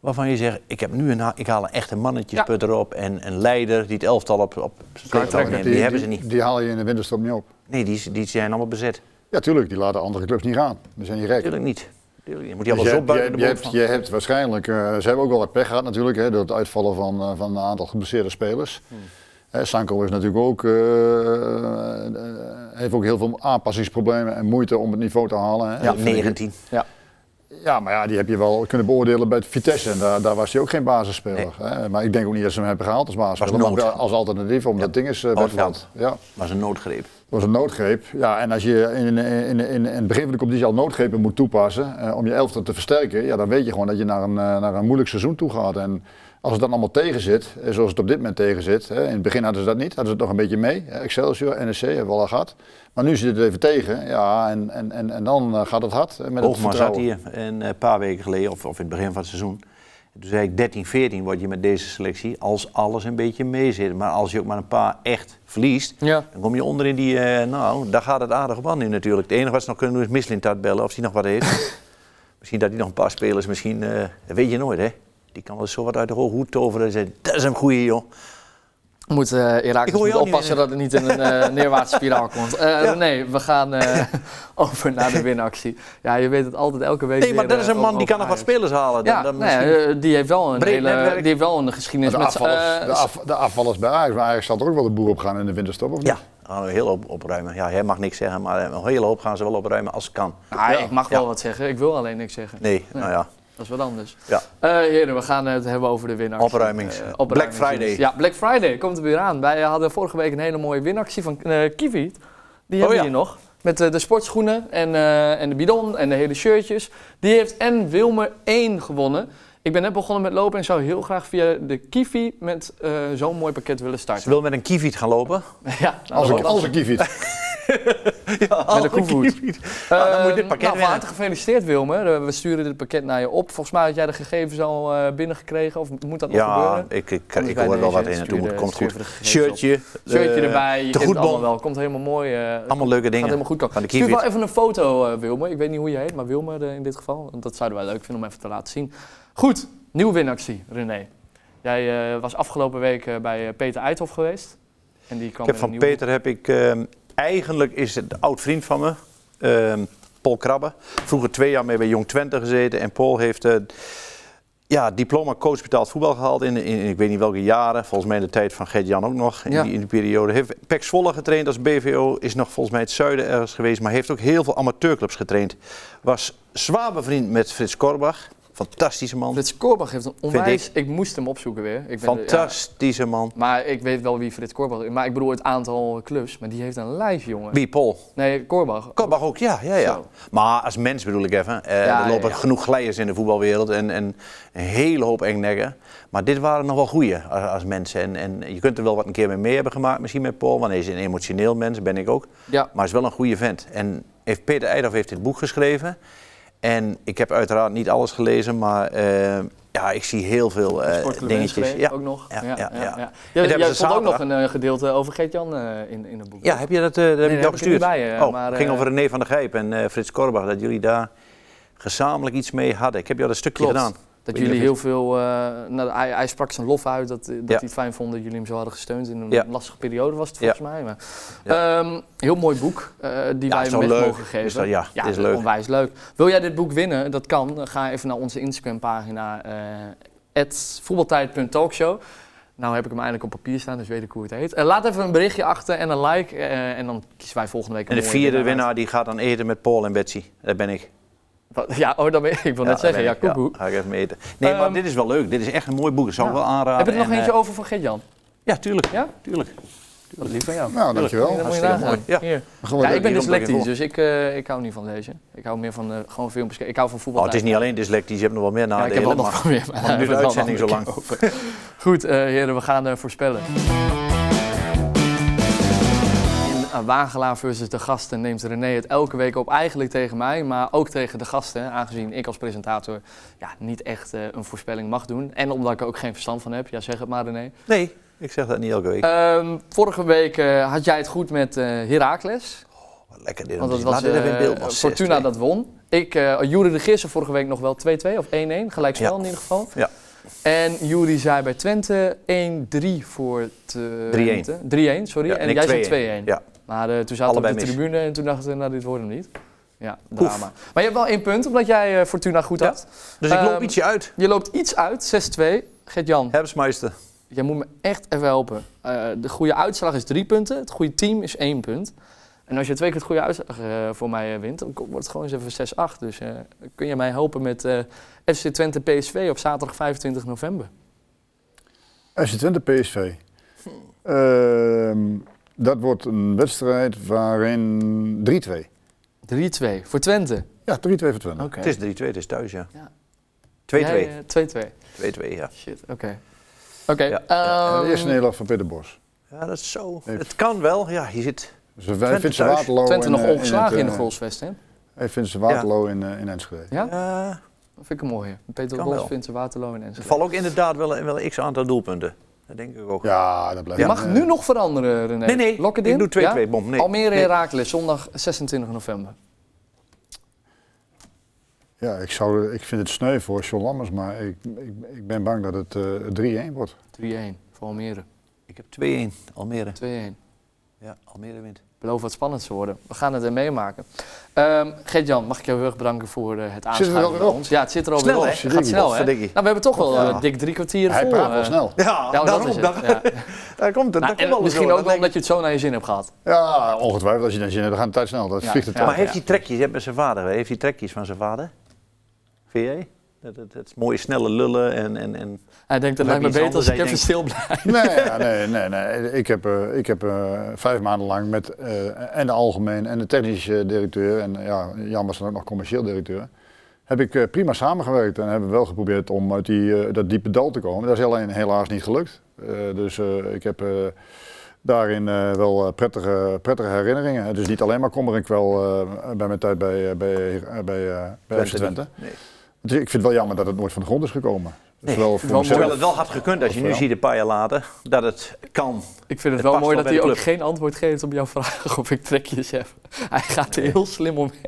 waarvan je zegt, ik, heb nu een, ik haal een echte mannetjesput erop en een leider die het elftal op, op neemt. Die, hebben ze niet. Die haal je in de winterstop niet op. Nee, die, die zijn allemaal bezet. Ja, tuurlijk, die laten andere clubs niet gaan. Die zijn niet niet. Tuurlijk niet. Moet je allemaal je, hebt, je, hebt, je hebt waarschijnlijk, eh, ze hebben ook wel wat pech gehad natuurlijk, hè, door het uitvallen van, eh, van een aantal geblesseerde spelers. Hmm. Hè, Sanko is natuurlijk ook, eh, heeft ook heel veel aanpassingsproblemen en moeite om het niveau te halen. Hè. Ja, Dat vind ik- 19. Ja, maar ja, die heb je wel kunnen beoordelen bij Vitesse en daar, daar was hij ook geen basisspeler. Hè. Maar ik denk ook niet dat ze hem hebben gehaald als basisspeler, Was maar als alternatief, omdat Ja. ding is uh. Ja. was een noodgreep. Dat was een noodgreep. Ja, en als je in, in, in, in, het begin van de competitie al noodgrepen moet toepassen eh, om je elftal te versterken, ja, dan weet je gewoon dat je naar een, eh, naar een moeilijk seizoen toe gaat. En als het dan allemaal tegen zit, eh, zoals het op dit moment tegen zit, hè, in het begin hadden ze dat niet, hadden ze het nog een beetje mee. Excelsior, NEC hebben we al gehad. Maar nu zit het even tegen, ja, en, en, en, en dan gaat het hard. Met zat hier een paar weken geleden, of, of in het begin van het seizoen. Toen zei ik 13, 14 word je met deze selectie als alles een beetje mee zit. Maar als je ook maar een paar echt verliest, Ja. dan kom je onder in die, eh, nou, daar gaat het aardig op aan nu natuurlijk. Het enige wat ze nog kunnen doen is Mislintat bellen of hij nog wat heeft. misschien dat hij nog een paar spelers, misschien, eh, dat weet je nooit hè. Die kan wel eens zo wat uit de hoge hoed toveren en zeggen, dat is een goeie joh. Moet uh, Herakles hoor moet oppassen dat het niet in een eh, neerwaartse spiraal komt. Eh nee, we gaan eh, over naar de winactie. Ja, je weet het altijd elke week Nee, maar dat is eh, een man die kan nog wat spelers halen. Dan, Ja, dan ja, eh, die heeft wel een hele, netwerk. die heeft wel een geschiedenis de, met afvallers, eh, de, af, de afvallers bij Ajax, maar Ajax zal er ook wel de boer op gaan in de winterstop, of niet? ja, dan gaan we hele hoop opruimen. Ja, hij mag niks zeggen, maar een hele hoop gaan ze wel opruimen als het kan. Nou, ik mag wel Ja. wat zeggen, ik wil alleen niks zeggen. Nee, nou ja. Dat is wat anders. Ja. Eh, heren, we gaan het hebben over de winactie. Opruimings. Eh, Black Friday. Ja, Black Friday komt er weer aan. Wij hadden vorige week een hele mooie winactie van eh Kiwi. Die hebben we ja. hier nog. Met eh, de sportschoenen en, eh, en de bidon en de hele shirtjes. Die heeft en Wilmer 1 gewonnen. Ik ben net begonnen met lopen en zou heel graag via de Kiwi met eh, zo'n mooi pakket willen Ze starten. wil met een kieviet gaan lopen. ja, nou, Als was- als. Ja, Met een koevoet. Nou, dan moet je dit Eh, pakket nou, van winnen. harte gefeliciteerd Wilmer. Eh, we sturen dit pakket naar je op. Volgens mij had jij de gegevens al eh, binnengekregen of moet dat nog Ja, gebeuren? ik, ik, ik bij hoor wel wat in doen. de- Komt goed. op. Shirtje. Shirtje eh, erbij, je goedbon. allemaal wel. Komt helemaal mooi. eh, Allemaal leuke Gaat dingen. helemaal goed komen. Stuur wel even een foto, eh, Wilmer. Ik weet niet hoe je heet, maar Wilmer eh, in dit geval. Want Dat zouden wij leuk vinden om even te laten zien. Goed, nieuwe winactie, René. Jij eh, was afgelopen week eh, bij eh, Peter Eithoff geweest. En die kwam Ik heb van Peter heb ik, ehm, eigenlijk is het een oud vriend van me, ehm, Paul Krabbe. Vroeger twee jaar mee bij Jong Twente gezeten en Paul heeft eh, ja, diploma coach betaald voetbal gehaald in, in, ik weet niet welke jaren. Volgens mij in de tijd van Gert-Jan ook nog in, Ja. die, in die periode. Heeft Pek Zwolle getraind als BVO, is nog volgens mij het zuiden ergens geweest, maar heeft ook heel veel amateurclubs getraind. Was zwaar bevriend met Frits Korbach, fantastische man. Frits Korbach heeft een onwijs... ik. Ik. moest hem opzoeken weer. Ik ben de- ja, Fantastische man. maar ik weet wel wie Frits Korbach is. Maar ik bedoel het aantal clubs. Maar die heeft een lijst, jongen. Wie, Paul? Nee, Korbach. Korbach ook, ja, ja, ja. Zo. Maar als mens bedoel ik even. eh, Ja, er lopen ja. genoeg glijers in de voetbalwereld en, en een hele hoop engnekken. Maar dit waren nog wel goeie als, als mensen. En, en je kunt er wel wat een keer mee mee hebben gemaakt, misschien met Paul. Want hij is een emotioneel mens, ben ik ook. Ja. Maar hij is wel een goede vent. En heeft Peter Eidhoff heeft dit boek geschreven. En ik heb uiteraard niet alles gelezen, maar eh, ja, ik zie heel veel Sportclub dingetjes. Ja. ook nog. ja, ja, ja. ja. jij vond ook nog een eh, gedeelte over Geert-Jan in, in het boek. ja, heb je dat, dat heb nee, ik jou heb ik niet gestuurd? bij, oh, maar, ging over René van der Gijp en Frits Korbach, dat jullie daar gezamenlijk iets mee hadden. Ik heb jou dat stukje Klopt. gedaan. Dat jullie heel veel... eh, nou, hij, hij sprak zijn lof uit dat, dat Ja. hij het fijn vond dat jullie hem zo hadden gesteund. In een Ja. lastige periode was het Ja. volgens mij. Maar, Ehm, heel mooi boek eh, die Ja, wij hem leuk. mogen geven. Is dat- ja, het is leuk. onwijs leuk. Wil jij dit boek winnen? Dat kan. Dan ga even naar onze Instagram pagina eh voetbaltijd.talkshow. Nou heb ik hem eindelijk op papier staan, dus weet ik hoe het heet. Laat even een berichtje achter en een like. en dan kiezen wij volgende week een En de vierde winnaar die gaat dan eten met Paul en Betsy. Dat ben ik. Wat- Ja, oh, dan ben, ik wil net zeggen, ja, koekoek. ga ik even eten. Nee, maar Ehm, dit is wel leuk. Dit is echt een mooi boek. Dat zou ik Ja. wel aanraden. Heb je er nog En, eentje eh, over van Geert-Jan? Ja, tuurlijk. Ja? tuurlijk. Wat lief van jou. Nou, dankjewel. Dat moet je Hartstikke mooi. Ja. Hier. Ja, ik ben dyslectisch, dus ik, eh, ik hou niet van lezen. Ik hou meer van eh, gewoon filmpjes kijken. Ik hou van voetbal. Oh, het is niet alleen dyslectisch, je hebt nog wel meer Ja, ik nadelen. heb wel maar- nog meer. maar nu de uitzending zo lang. Goed, eh, heren, we gaan eh, voorspellen. Wagelaar versus de gasten neemt René het elke week op. Eigenlijk tegen mij, maar ook tegen de gasten. Aangezien ik als presentator ja, niet echt eh, een voorspelling mag doen. En omdat ik er ook geen verstand van heb. Ja, zeg het maar René. Nee, ik zeg dat niet elke week. Ehm, vorige week eh, had jij het goed met eh Heracles. Wat lekker dit. Want dat was in beeld. Fortuna 6-2. dat won. Ik, eh Jury de Gissen vorige week nog wel 2-2 of 1-1, gelijkspel Ja. in ieder geval. Ja. En Jury zei bij Twente 1-3 voor Twente. 3-1, sorry. Ja, en ik jij zei 2-1. 2-1. Ja. Maar eh, toen zaten we op de mis. tribune en toen dachten we, nou dit wordt hem niet. Ja, drama. Maar je hebt wel één punt, omdat jij eh, Fortuna goed Ja. had. Dus ik loop Ehm, ietsje uit. Je loopt iets uit, 6-2. Gert-Jan, Herbstmeister. jij moet me echt even helpen. Eh, de goede uitslag is drie punten, het goede team is één punt. En als je twee keer het goede uitslag eh, voor mij wint, dan wordt het gewoon eens even 6-8. Dus eh, kun je mij helpen met eh, FC Twente PSV op zaterdag 25 november? FC Twente PSV. Ehm, dat wordt een wedstrijd waarin 3-2. 3-2 voor Twente. Ja, 3-2 voor Twente. Oké. Het is 3-2, het is thuis, ja. Ja. 2-2. Jij, eh, 2-2. 2-2, ja. Shit, oké. Oké. Ja. ehm, de eerste nederlaag van Peter Bos. Ja, dat is zo. Het kan wel. Ja, je zit... Dus wij Twente vinden ze thuis. Waterloo Twente in, nog eh, in ongeslagen in, de eh, goalsvest, hè? Hij vindt ze Waterloo in, eh, in Enschede. Ja? Ja, Dat vind ik een mooie. Peter Bos wel. vindt ze Waterloo en er Enschede. vallen ook inderdaad wel, een- wel een x-aantal doelpunten. Dat denk ik ook. Ja, dat blijft. Je mag eh, nu nog veranderen, René. Nee, nee. Lok het ik doe 2-2. Ja? Bom, nee. Almere Nee. Herakles, zondag 26 november. Ja, ik, zou, ik vind het sneu voor John Lammers, maar ik, ik, ik ben bang dat het eh 3-1 wordt. 3-1 voor Almere. 2-1. Ik heb 2-1. Almere. Ja, Almere wint. Beloof wat spannend te worden. We gaan het er meemaken. Ehm Gert-Jan, mag ik jou heel erg bedanken voor eh, het aanschuiven bij ons. Ja, het zit er alweer op. hè? Het gaat snel, hè? Nou, we hebben toch wel Ja. eh, dik drie kwartier Hij vol. praat wel eh. snel. Ja, Ja, dat daarom. is het. daar- Ja. Daar komt het. Nou, daar komt misschien door, ook wel omdat je het zo naar je zin hebt gehad. Ja, ongetwijfeld als je dan zin hebt, dan gaat het tijd snel. Dat Ja, vliegt het. Maar heeft hij trekjes? Je hebt met zijn vader. Heeft hij trekjes van zijn vader? Vind jij? Dat, dat, dat mooie snelle lullen en... en, en Hij denkt, Of lijkt me beter als ik even dat stil blijf. Nee, ja, nee, nee, nee. Ik heb, eh, ik heb eh, vijf maanden lang met eh, en de algemeen en de technische directeur en ja, jammer is dan ook nog commercieel directeur, heb ik eh, prima samengewerkt en hebben we wel geprobeerd om uit die, eh, dat diepe dal te komen. Dat is alleen helaas niet gelukt. Eh, dus eh, ik heb eh, daarin eh, wel prettige, prettige herinneringen. Dus niet alleen maar kommer en kwel eh, bij mijn tijd bij, bij, bij, eh, bij FC Twente. Nee. Dus ik vind het wel jammer dat het nooit van de grond is gekomen. Nee, voor wel Terwijl het wel had gekund als je nu ziet een paar jaar later dat het kan. Ik vind het Het wel mooi dat hij de ook geen antwoord geeft op jouw vraag of ik trekjes heb. Hij gaat er heel slim omheen.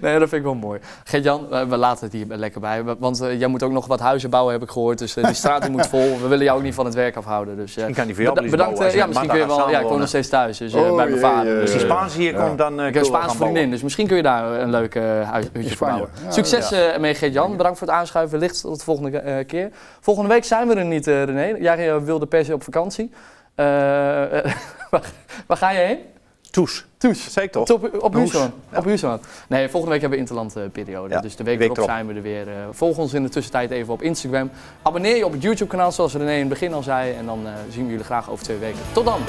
Nee, dat vind ik wel mooi. Gert-Jan, we laten het hier lekker bij. Want eh, jij moet ook nog wat huizen bouwen, heb ik gehoord. Dus eh, die straat die moet vol. We willen jou ook niet van het werk afhouden. Dus, eh, Misschien kan hij voor jou beda- bedankt. bouwen als ja, misschien kun je wel. Ja, ik woon nog steeds thuis. Dus Oh, bij mijn jee, vader. jee, Dus, Als die Spaans hier Ja. komt, dan ik heb bouwen. vriendin, dus misschien kun je daar een leuk huis, hutje voor bouwen. Ja, Succes mee, Gert-Jan. Bedankt voor het aanschuiven. Wellicht tot de volgende eh, keer. Volgende week zijn we er niet, eh, René. Jij eh, wilde per se op vakantie. Eh, waar, waar ga je heen? Toes. Toes. Ik toch? Op. Ja. Op. Nee, volgende week hebben we interlandperiode. Ja, dus de week, erop erop. zijn we er weer. Volg ons in de tussentijd even op Instagram. Abonneer je op het YouTube kanaal zoals René in het begin al zei. En dan zien we jullie graag over twee weken. Tot dan!